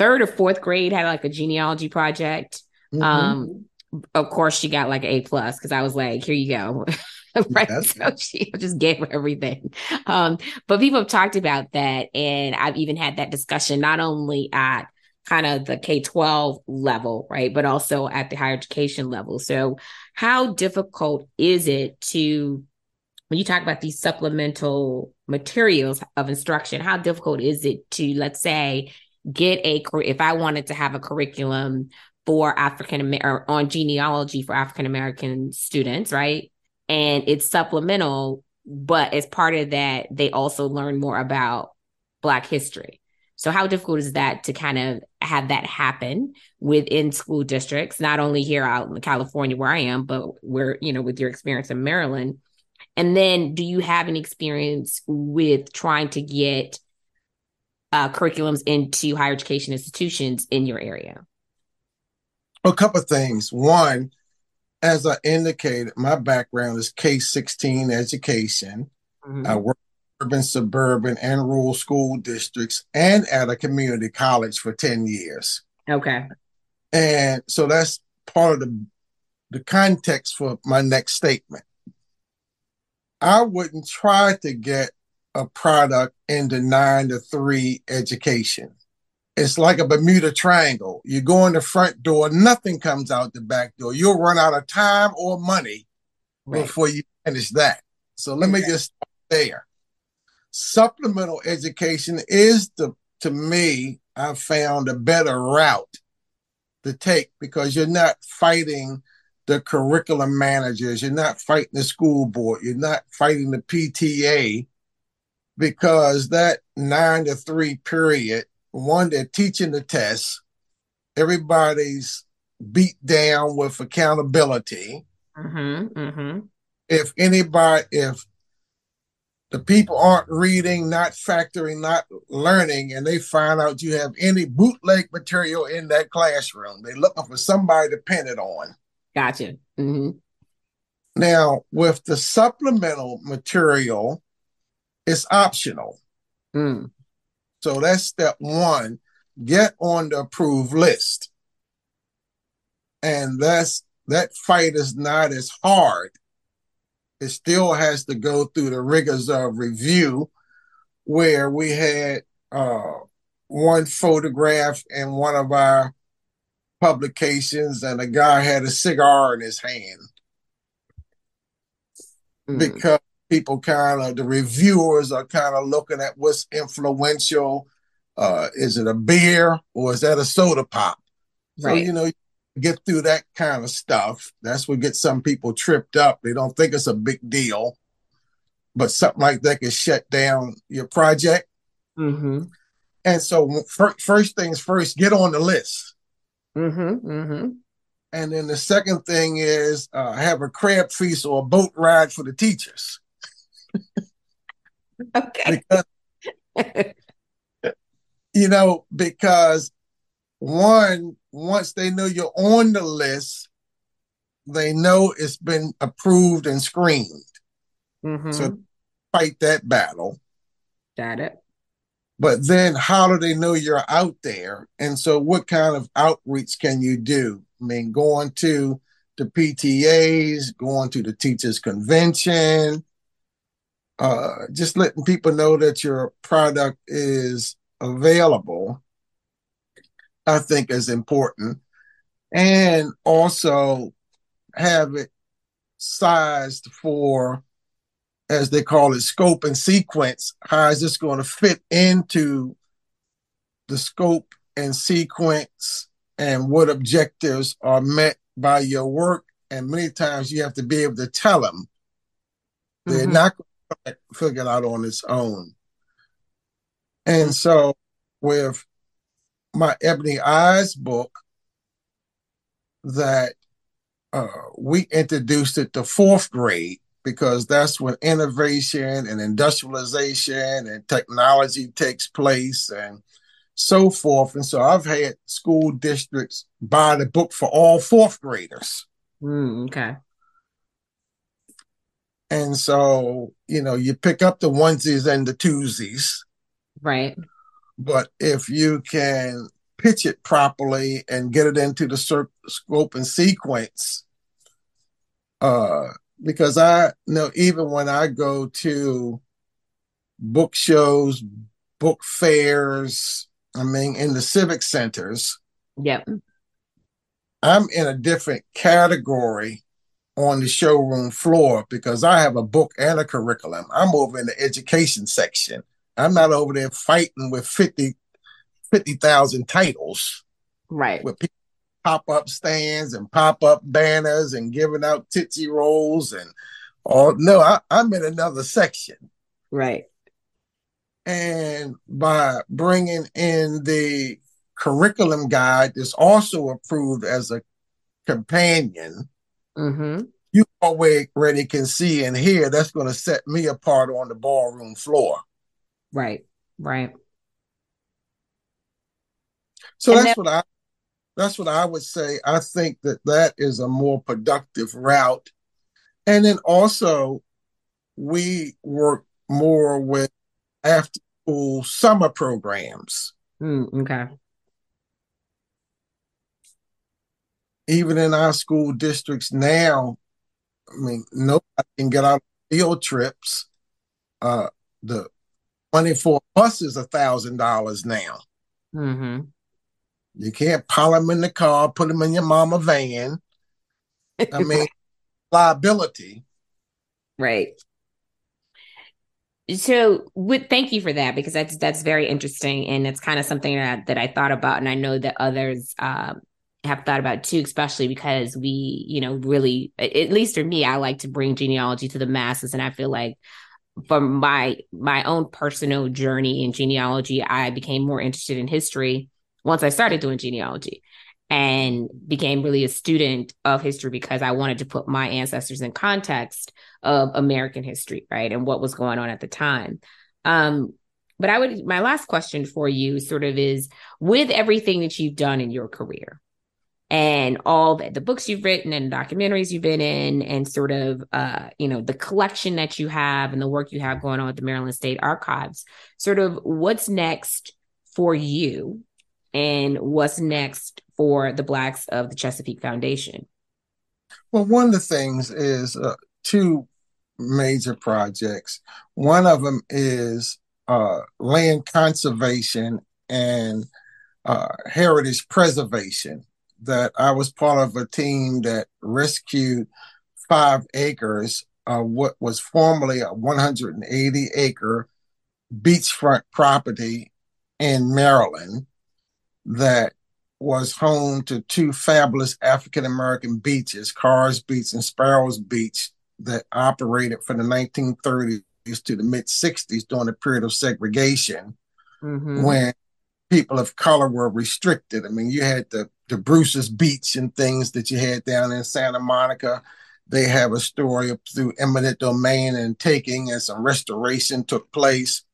S1: third or fourth grade, had like a genealogy project. Mm-hmm. Um, of course, she got like an A plus because I was like, "Here you go." right, yes. so she just gave her everything. Um, but people have talked about that, and I've even had that discussion not only at kind of the K 12 level, right? But also at the higher education level. So, how difficult is it to when you talk about these supplemental materials of instruction, how difficult is it to, let's say, get a if I wanted to have a curriculum for African American or on genealogy for African American students, right? And it's supplemental. but as part of that, they also learn more about Black history. So, how difficult is that to kind of have that happen within school districts, not only here out in California where I am, but where, you know, with your experience in Maryland? And then, do you have an experience with trying to get uh, curriculums into higher education institutions in your area?
S2: A couple of things. One, as I indicated, my background is K 16 education. Mm-hmm. I work urban, suburban, and rural school districts and at a community college for 10 years.
S1: Okay.
S2: And so that's part of the, the context for my next statement. I wouldn't try to get a product into nine to three education. It's like a Bermuda Triangle. You go in the front door, nothing comes out the back door. You'll run out of time or money right. before you finish that. So let okay. me just start there supplemental education is the to me i've found a better route to take because you're not fighting the curriculum managers you're not fighting the school board you're not fighting the pta because that nine to three period one they're teaching the tests everybody's beat down with accountability
S1: mm-hmm, mm-hmm.
S2: if anybody if the people aren't reading, not factoring, not learning, and they find out you have any bootleg material in that classroom. They're looking for somebody to pin it on.
S1: Gotcha. Mm-hmm.
S2: Now, with the supplemental material, it's optional.
S1: Mm.
S2: So that's step one. Get on the approved list. And that's that fight is not as hard it still has to go through the rigors of review where we had uh, one photograph in one of our publications and a guy had a cigar in his hand mm. because people kind of the reviewers are kind of looking at what's influential uh, is it a beer or is that a soda pop right. so you know get through that kind of stuff. That's what gets some people tripped up. They don't think it's a big deal, but something like that can shut down your project.
S1: Mm-hmm.
S2: And so, for, first things first, get on the list.
S1: Mm-hmm. Mm-hmm.
S2: And then the second thing is uh, have a crab feast or a boat ride for the teachers.
S1: okay.
S2: because, you know, because one, once they know you're on the list, they know it's been approved and screened.
S1: Mm-hmm.
S2: So fight that battle.
S1: Got it.
S2: But then how do they know you're out there? And so what kind of outreach can you do? I mean, going to the PTAs, going to the teachers convention, uh, just letting people know that your product is available I think is important. And also have it sized for, as they call it, scope and sequence. How is this going to fit into the scope and sequence and what objectives are met by your work? And many times you have to be able to tell them. They're mm-hmm. not going to figure it out on its own. And so with my Ebony Eyes book that uh, we introduced it to fourth grade because that's when innovation and industrialization and technology takes place and so forth. And so I've had school districts buy the book for all fourth graders.
S1: Mm, okay.
S2: And so, you know, you pick up the onesies and the twosies.
S1: Right.
S2: But if you can pitch it properly and get it into the scope and sequence, uh, because I know even when I go to book shows, book fairs, I mean, in the civic centers,
S1: yep.
S2: I'm in a different category on the showroom floor because I have a book and a curriculum. I'm over in the education section. I'm not over there fighting with 50, 50,000 titles.
S1: Right.
S2: With pop up stands and pop up banners and giving out Tootsie Rolls and all. no, I, I'm in another section.
S1: Right.
S2: And by bringing in the curriculum guide that's also approved as a companion,
S1: mm-hmm.
S2: you already can see and hear that's going to set me apart on the ballroom floor.
S1: Right, right.
S2: So and that's that- what I that's what I would say. I think that that is a more productive route. And then also, we work more with after school summer programs.
S1: Mm, okay.
S2: Even in our school districts now, I mean, nobody can get out field trips. Uh, the money for a bus is a thousand dollars now.
S1: Mm-hmm.
S2: You can't pile them in the car, put them in your mama van. I mean, liability.
S1: Right. So, with thank you for that because that's that's very interesting and it's kind of something that that I thought about and I know that others uh, have thought about too, especially because we, you know, really, at least for me, I like to bring genealogy to the masses, and I feel like from my my own personal journey in genealogy, I became more interested in history once I started doing genealogy and became really a student of history because I wanted to put my ancestors in context of American history, right? And what was going on at the time. Um, but I would, my last question for you sort of is with everything that you've done in your career and all the, the books you've written and documentaries you've been in and sort of, uh, you know, the collection that you have and the work you have going on at the Maryland State Archives, sort of what's next for you and what's next for the Blacks of the Chesapeake Foundation?
S2: Well, one of the things is uh, two major projects. One of them is uh, land conservation and uh, heritage preservation. That I was part of a team that rescued five acres, uh, what was formerly a 180 acre beachfront property in Maryland that was home to two fabulous African American beaches, Carr's Beach and Sparrows Beach, that operated from the 1930s to the mid 60s during the period of segregation mm-hmm. when people of color were restricted. I mean, you had the, the Bruce's Beach and things that you had down in Santa Monica. They have a story up through eminent domain and taking, and some restoration took place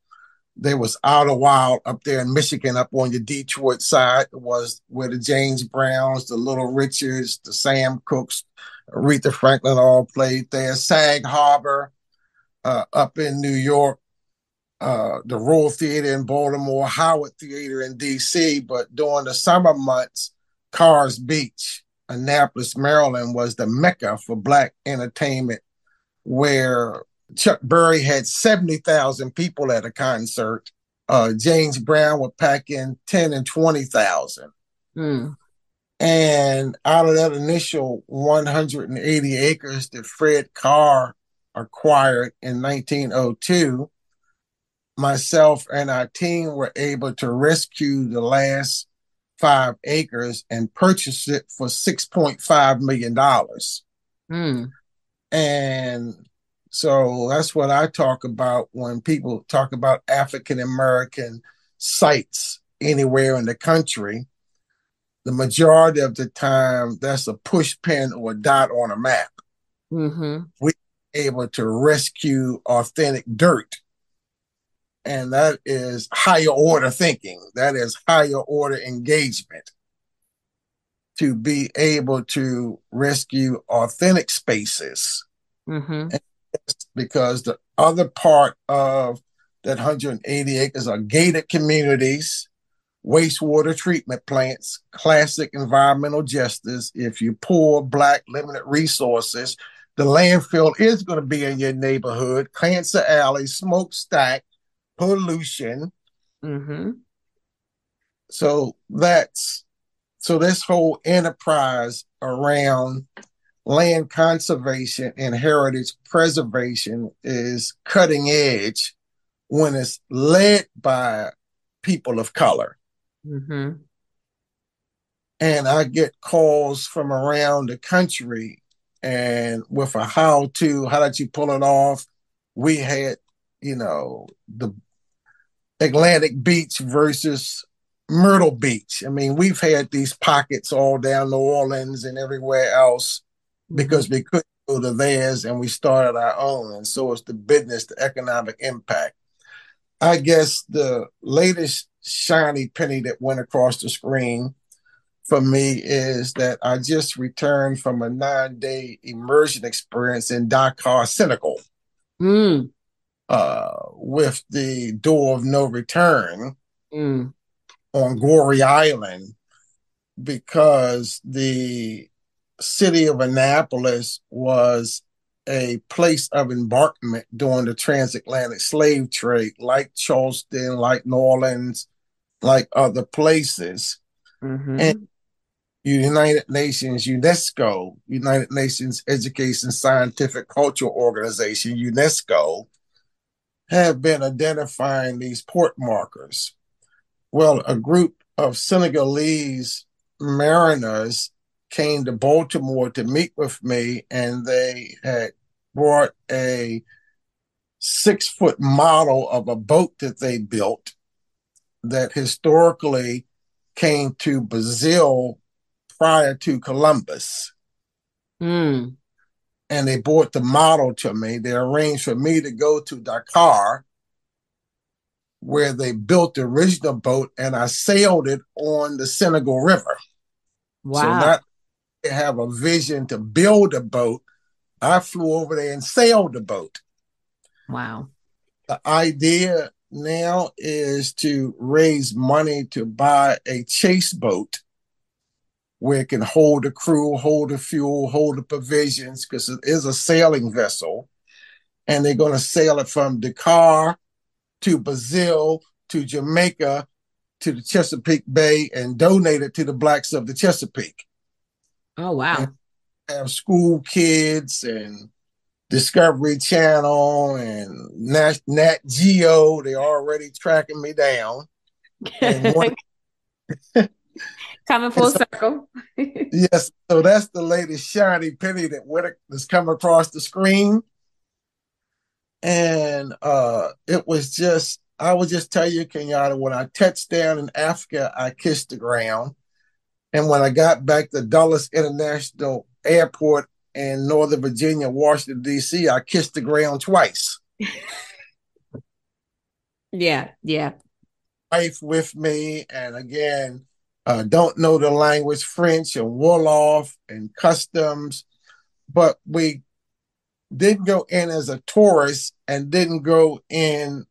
S2: there was Idlewild up there in Michigan, up on your Detroit side, was where the James Browns, the Little Richards, the Sam Cookes, Aretha Franklin all played there. Sag Harbor uh, up in New York, uh, the Royal Theater in Baltimore, Howard Theater in D.C. But during the summer months, Carr's Beach, Annapolis, Maryland, was the mecca for Black entertainment, where Chuck Berry had 70,000 people at a concert. Uh, James Brown would pack in 10 and 20,000.
S1: Mm.
S2: And out of that initial 180 acres that Fred Carr acquired in 1902, myself and our team were able to rescue the last five acres and purchased it for $6.5 million.
S1: Mm.
S2: And so that's what I talk about when people talk about African American sites anywhere in the country. The majority of the time, that's a push pin or a dot on a map.
S1: Mm-hmm.
S2: We're able to rescue authentic dirt. And that is higher order thinking. That is higher order engagement. To be able to rescue authentic spaces.
S1: Mm-hmm
S2: because the other part of that 180 acres are gated communities, wastewater treatment plants, classic environmental justice. If you poor, black, limited resources, the landfill is going to be in your neighborhood. Cancer Alley, smokestack, pollution.
S1: Mm-hmm.
S2: So that's so this whole enterprise around land conservation and heritage preservation is cutting edge when it's led by people of color.
S1: Mm-hmm.
S2: And I get calls from around the country and with a how to, how did you pull it off? We had, you know, the Atlantic Beach versus Myrtle Beach. I mean, we've had these pockets all down New Orleans and everywhere else because we couldn't go to theirs and we started our own. And so it's the business, the economic impact. I guess the latest shiny penny that went across the screen for me is that I just returned from a nine day immersion experience in Dakar, Senegal, mm. Uh, with the door of no return mm. on Gorée Island because the city of Annapolis was a place of embarkment during the transatlantic slave trade, like Charleston, like New Orleans, like other places. Mm-hmm. And United Nations, UNESCO, United Nations Education Scientific Cultural Organization, UNESCO, have been identifying these port markers. Well, a group of Senegalese mariners came to Baltimore to meet with me, and they had brought a six foot model of a boat that they built that historically came to Brazil prior to Columbus. Mm. And they brought the model to me. They arranged for me to go to Dakar, where they built the original boat, and I sailed it on the Senegal River. Wow. So not have a vision to build a boat. I flew over there and sailed the boat.
S1: Wow.
S2: The idea now is to raise money to buy a chase boat where it can hold the crew, hold the fuel, hold the provisions, because it is a sailing vessel. And they're going to sail it from Dakar to Brazil to Jamaica to the Chesapeake Bay and donate it to the blacks of the Chesapeake.
S1: Oh wow!
S2: have school kids and Discovery Channel and Nat, Nat Geo. They're already tracking me down. One,
S1: Coming full so, circle.
S2: yes, so that's the latest shiny penny that went that's come across the screen, and uh it was just I would just tell you, Kenyatta, when I touched down in Africa, I kissed the ground. And when I got back to Dulles International Airport in Northern Virginia, Washington, D.C., I kissed the ground twice.
S1: yeah, yeah.
S2: Wife with me, and again, uh, don't know the language, French and Wolof and customs, but we didn't go in as a tourist and didn't go in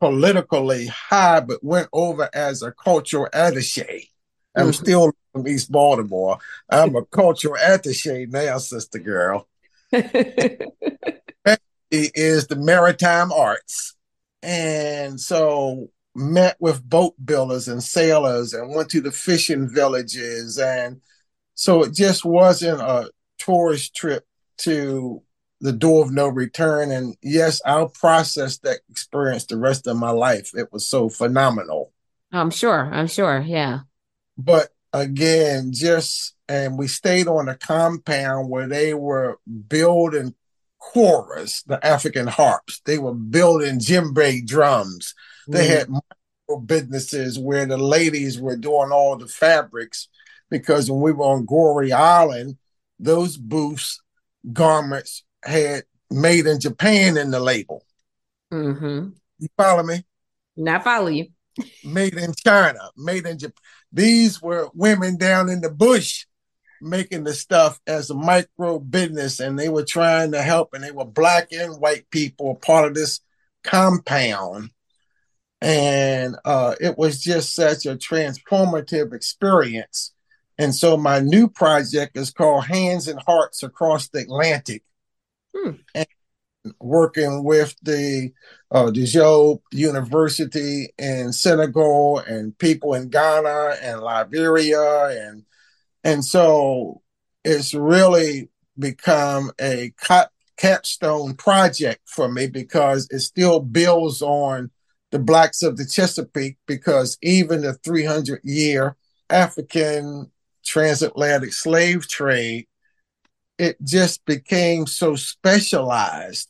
S2: politically high, but went over as a cultural attache. I'm mm-hmm. still from East Baltimore. I'm a cultural attache now, sister girl. is the maritime arts. And so met with boat builders and sailors and went to the fishing villages. And so it just wasn't a tourist trip to the door of no return. And yes, I'll process that experience the rest of my life. It was so phenomenal.
S1: I'm sure. I'm sure. Yeah.
S2: But again, just and we stayed on a compound where they were building koras, the African harps. They were building djembe drums. They had businesses where the ladies were doing all the fabrics because when we were on Gorée Island, those booths, garments had made in Japan in the label. Mm-hmm. You follow me?
S1: Not follow you.
S2: made in China, made in Japan. These were women down in the bush making the stuff as a micro business, and they were trying to help, and they were black and white people, part of this compound. And uh, it was just such a transformative experience. And so my new project is called Hands and Hearts Across the Atlantic. Hmm. And working with the uh, Dijon University in Senegal and people in Ghana and Liberia and and so it's really become a cap- capstone project for me because it still builds on the blacks of the Chesapeake because even the 300 year African transatlantic slave trade it just became so specialized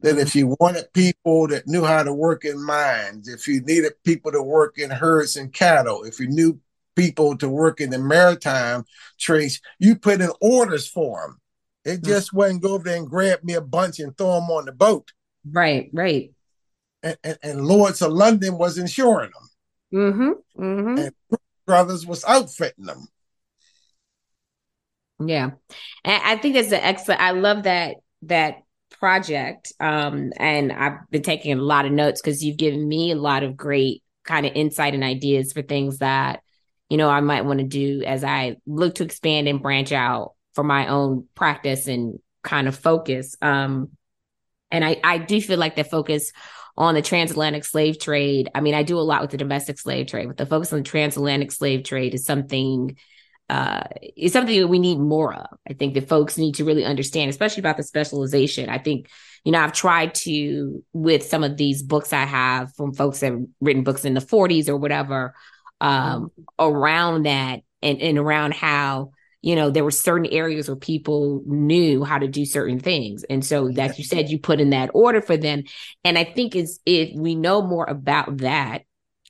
S2: that if you wanted people that knew how to work in mines, if you needed people to work in herds and cattle, if you knew people to work in the maritime trades, you put in orders for them. It mm. just wasn't go over there and grab me a bunch and throw them on the boat.
S1: Right, right.
S2: And, and, and Lloyd's of London was insuring them.
S1: Mm-hmm, mm-hmm.
S2: And Brothers was outfitting them.
S1: Yeah, and I think that's an excellent. I love that that project, um, and I've been taking a lot of notes because you've given me a lot of great kind of insight and ideas for things that you know I might want to do as I look to expand and branch out for my own practice and kind of focus. Um, and I I do feel like the focus on the transatlantic slave trade. I mean, I do a lot with the domestic slave trade, but the focus on the transatlantic slave trade is something uh, is something that we need more of. I think that folks need to really understand, especially about the specialization. I think, you know, I've tried to with some of these books I have from folks that have written books in the 40s or whatever, um, mm-hmm. around that and, and around how you know there were certain areas where people knew how to do certain things. And so that you said you put in that order for them. And i think is if we know more about that.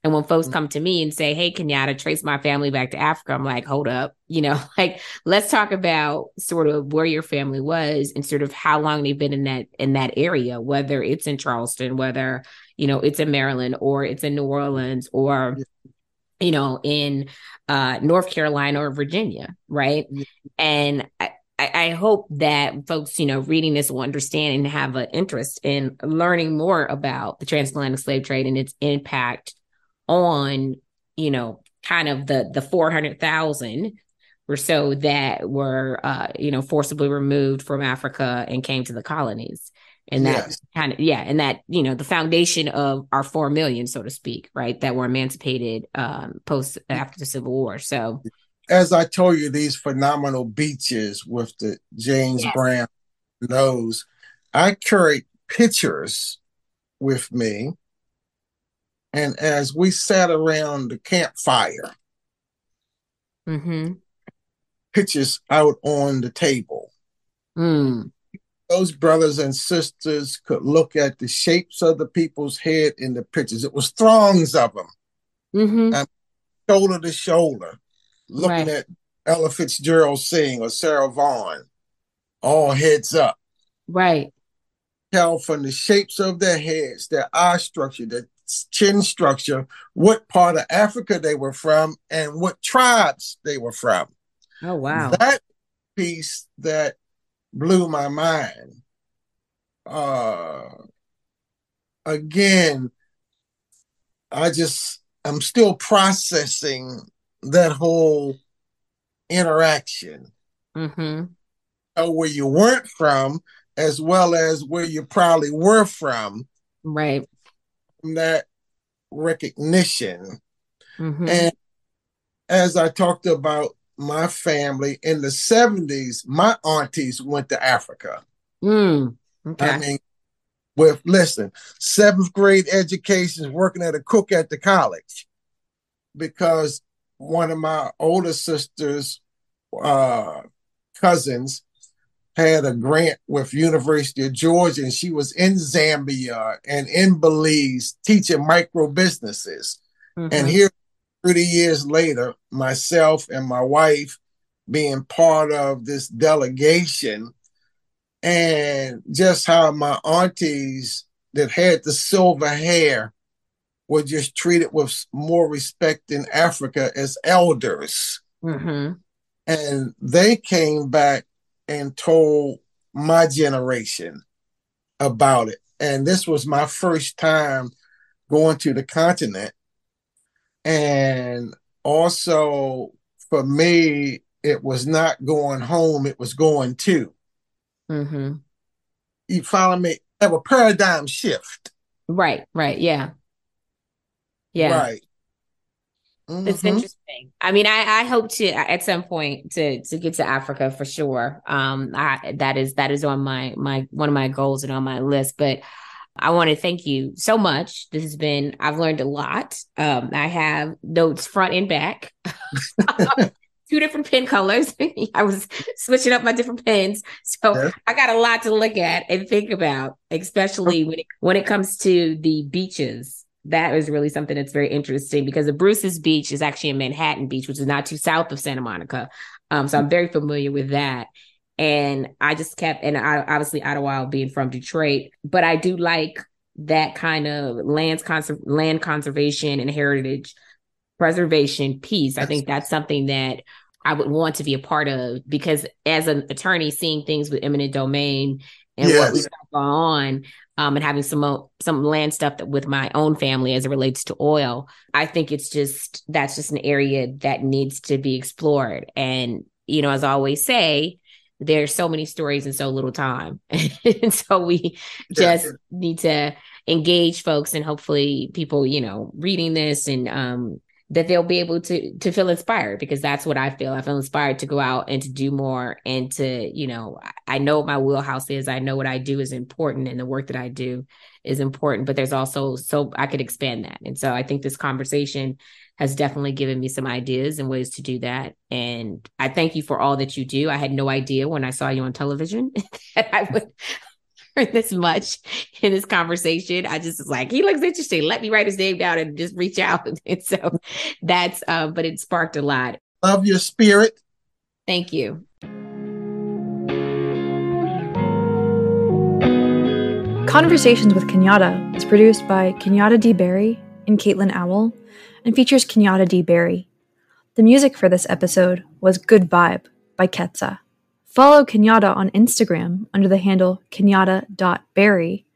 S1: And when folks mm-hmm. come to me and say hey kenyatta trace my family back to africa i'm like hold up. You know like let's talk about sort of where your family was and sort of how long they've been in that in that area whether it's in charleston whether you know it's in maryland or it's in new orleans or you know, in uh, North Carolina or Virginia, right? And I, I hope that folks, you know, reading this will understand and have an interest in learning more about the transatlantic slave trade and its impact on, you know, kind of the the four hundred thousand or so that were, uh, you know, forcibly removed from Africa and came to the colonies and that yes. kind of yeah and that you know the foundation of our 4 million so to speak right that were emancipated um post after the civil war so
S2: as i told you these phenomenal beaches with the james yes. brown nose i carried pictures with me and as we sat around the campfire
S1: mm-hmm.
S2: pictures out on the table
S1: mm
S2: those brothers and sisters could look at the shapes of the people's head in the pictures. It was throngs of them,
S1: mm-hmm.
S2: shoulder to shoulder, looking right. at Ella Fitzgerald sing or Sarah Vaughan, all heads up.
S1: Right.
S2: Tell from the shapes of their heads, their eye structure, their chin structure, what part of Africa they were from and what tribes they were from.
S1: Oh wow.
S2: That piece that blew my mind. Uh, again, I just, I'm still processing that whole interaction.
S1: Mm-hmm.
S2: where you weren't from, as well as where you probably were from.
S1: Right.
S2: That recognition.
S1: Mm-hmm.
S2: And as I talked about my family in the 70s, my aunties went to Africa.
S1: Mm, okay.
S2: I mean, with listen, seventh grade education, working at a cook at the college, because one of my older sisters' uh, cousins had a grant with University of Georgia, and she was in Zambia and in Belize teaching micro businesses. Mm-hmm. And here 30 years later, myself and my wife being part of this delegation, and just how my aunties that had the silver hair were just treated with more respect in Africa as elders.
S1: Mm-hmm.
S2: And they came back and told my generation about it. And this was my first time going to the continent and also for me, it was not going home, it was going to.
S1: Mm-hmm.
S2: You follow me? Have a paradigm shift.
S1: Right, right. Yeah. Yeah.
S2: Right.
S1: Mm-hmm. It's interesting. I mean, I, I hope to at some point to to get to Africa for sure. Um, I, that is that is on my my one of my goals and on my list. But I want to thank you so much. This has been, I've learned a lot. Um, I have notes front and back. two different pen colors. I was switching up my different pens. So yeah. I got a lot to look at and think about, especially when it, when it comes to the beaches. That is really something that's very interesting because the Bruce's Beach is actually in Manhattan Beach, which is not too south of Santa Monica. Um, so I'm very familiar with that. And I just kept, and I, obviously Ottawa being from Detroit, but I do like that kind of lands conser- land conservation and heritage preservation piece. I think that's something that I would want to be a part of because as an attorney, seeing things with eminent domain and yes. what we've got going on, um, and having some some land stuff that with my own family as it relates to oil, I think it's just that's just an area that needs to be explored. And you know, as I always say, there's so many stories in so little time, and so we just yeah. need to engage folks and hopefully people, you know, reading this and um that they'll be able to to feel inspired because that's what I feel. I feel inspired to go out and to do more and to, you know, I know what my wheelhouse is. I know what I do is important and the work that I do is important, but there's also so I could expand that. And so I think this conversation has definitely given me some ideas and ways to do that. And I thank you for all that you do. I had no idea when I saw you on television that I would hear this much in this conversation. I just was like, he looks interesting. Let me write his name down and just reach out. And so that's, uh, but it sparked a lot.
S2: Love your spirit.
S1: Thank you.
S3: Conversations with Kenyatta is produced by Kenyatta D. Berry and Caitlin Owl and features Kenyatta D. Berry. The music for this episode was Good Vibe by Ketsa. Follow Kenyatta on Instagram under the handle kenyatta.berry,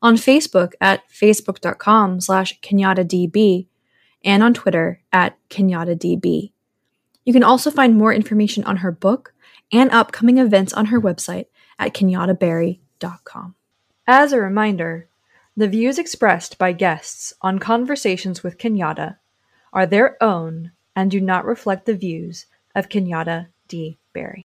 S3: on Facebook at facebook.com slash kenyattadb, and on Twitter at kenyattadb. You can also find more information on her book and upcoming events on her website at kenyattaberry.com. As a reminder, the views expressed by guests on Conversations with Kenyatta are their own and do not reflect the views of Kenyatta D. Berry.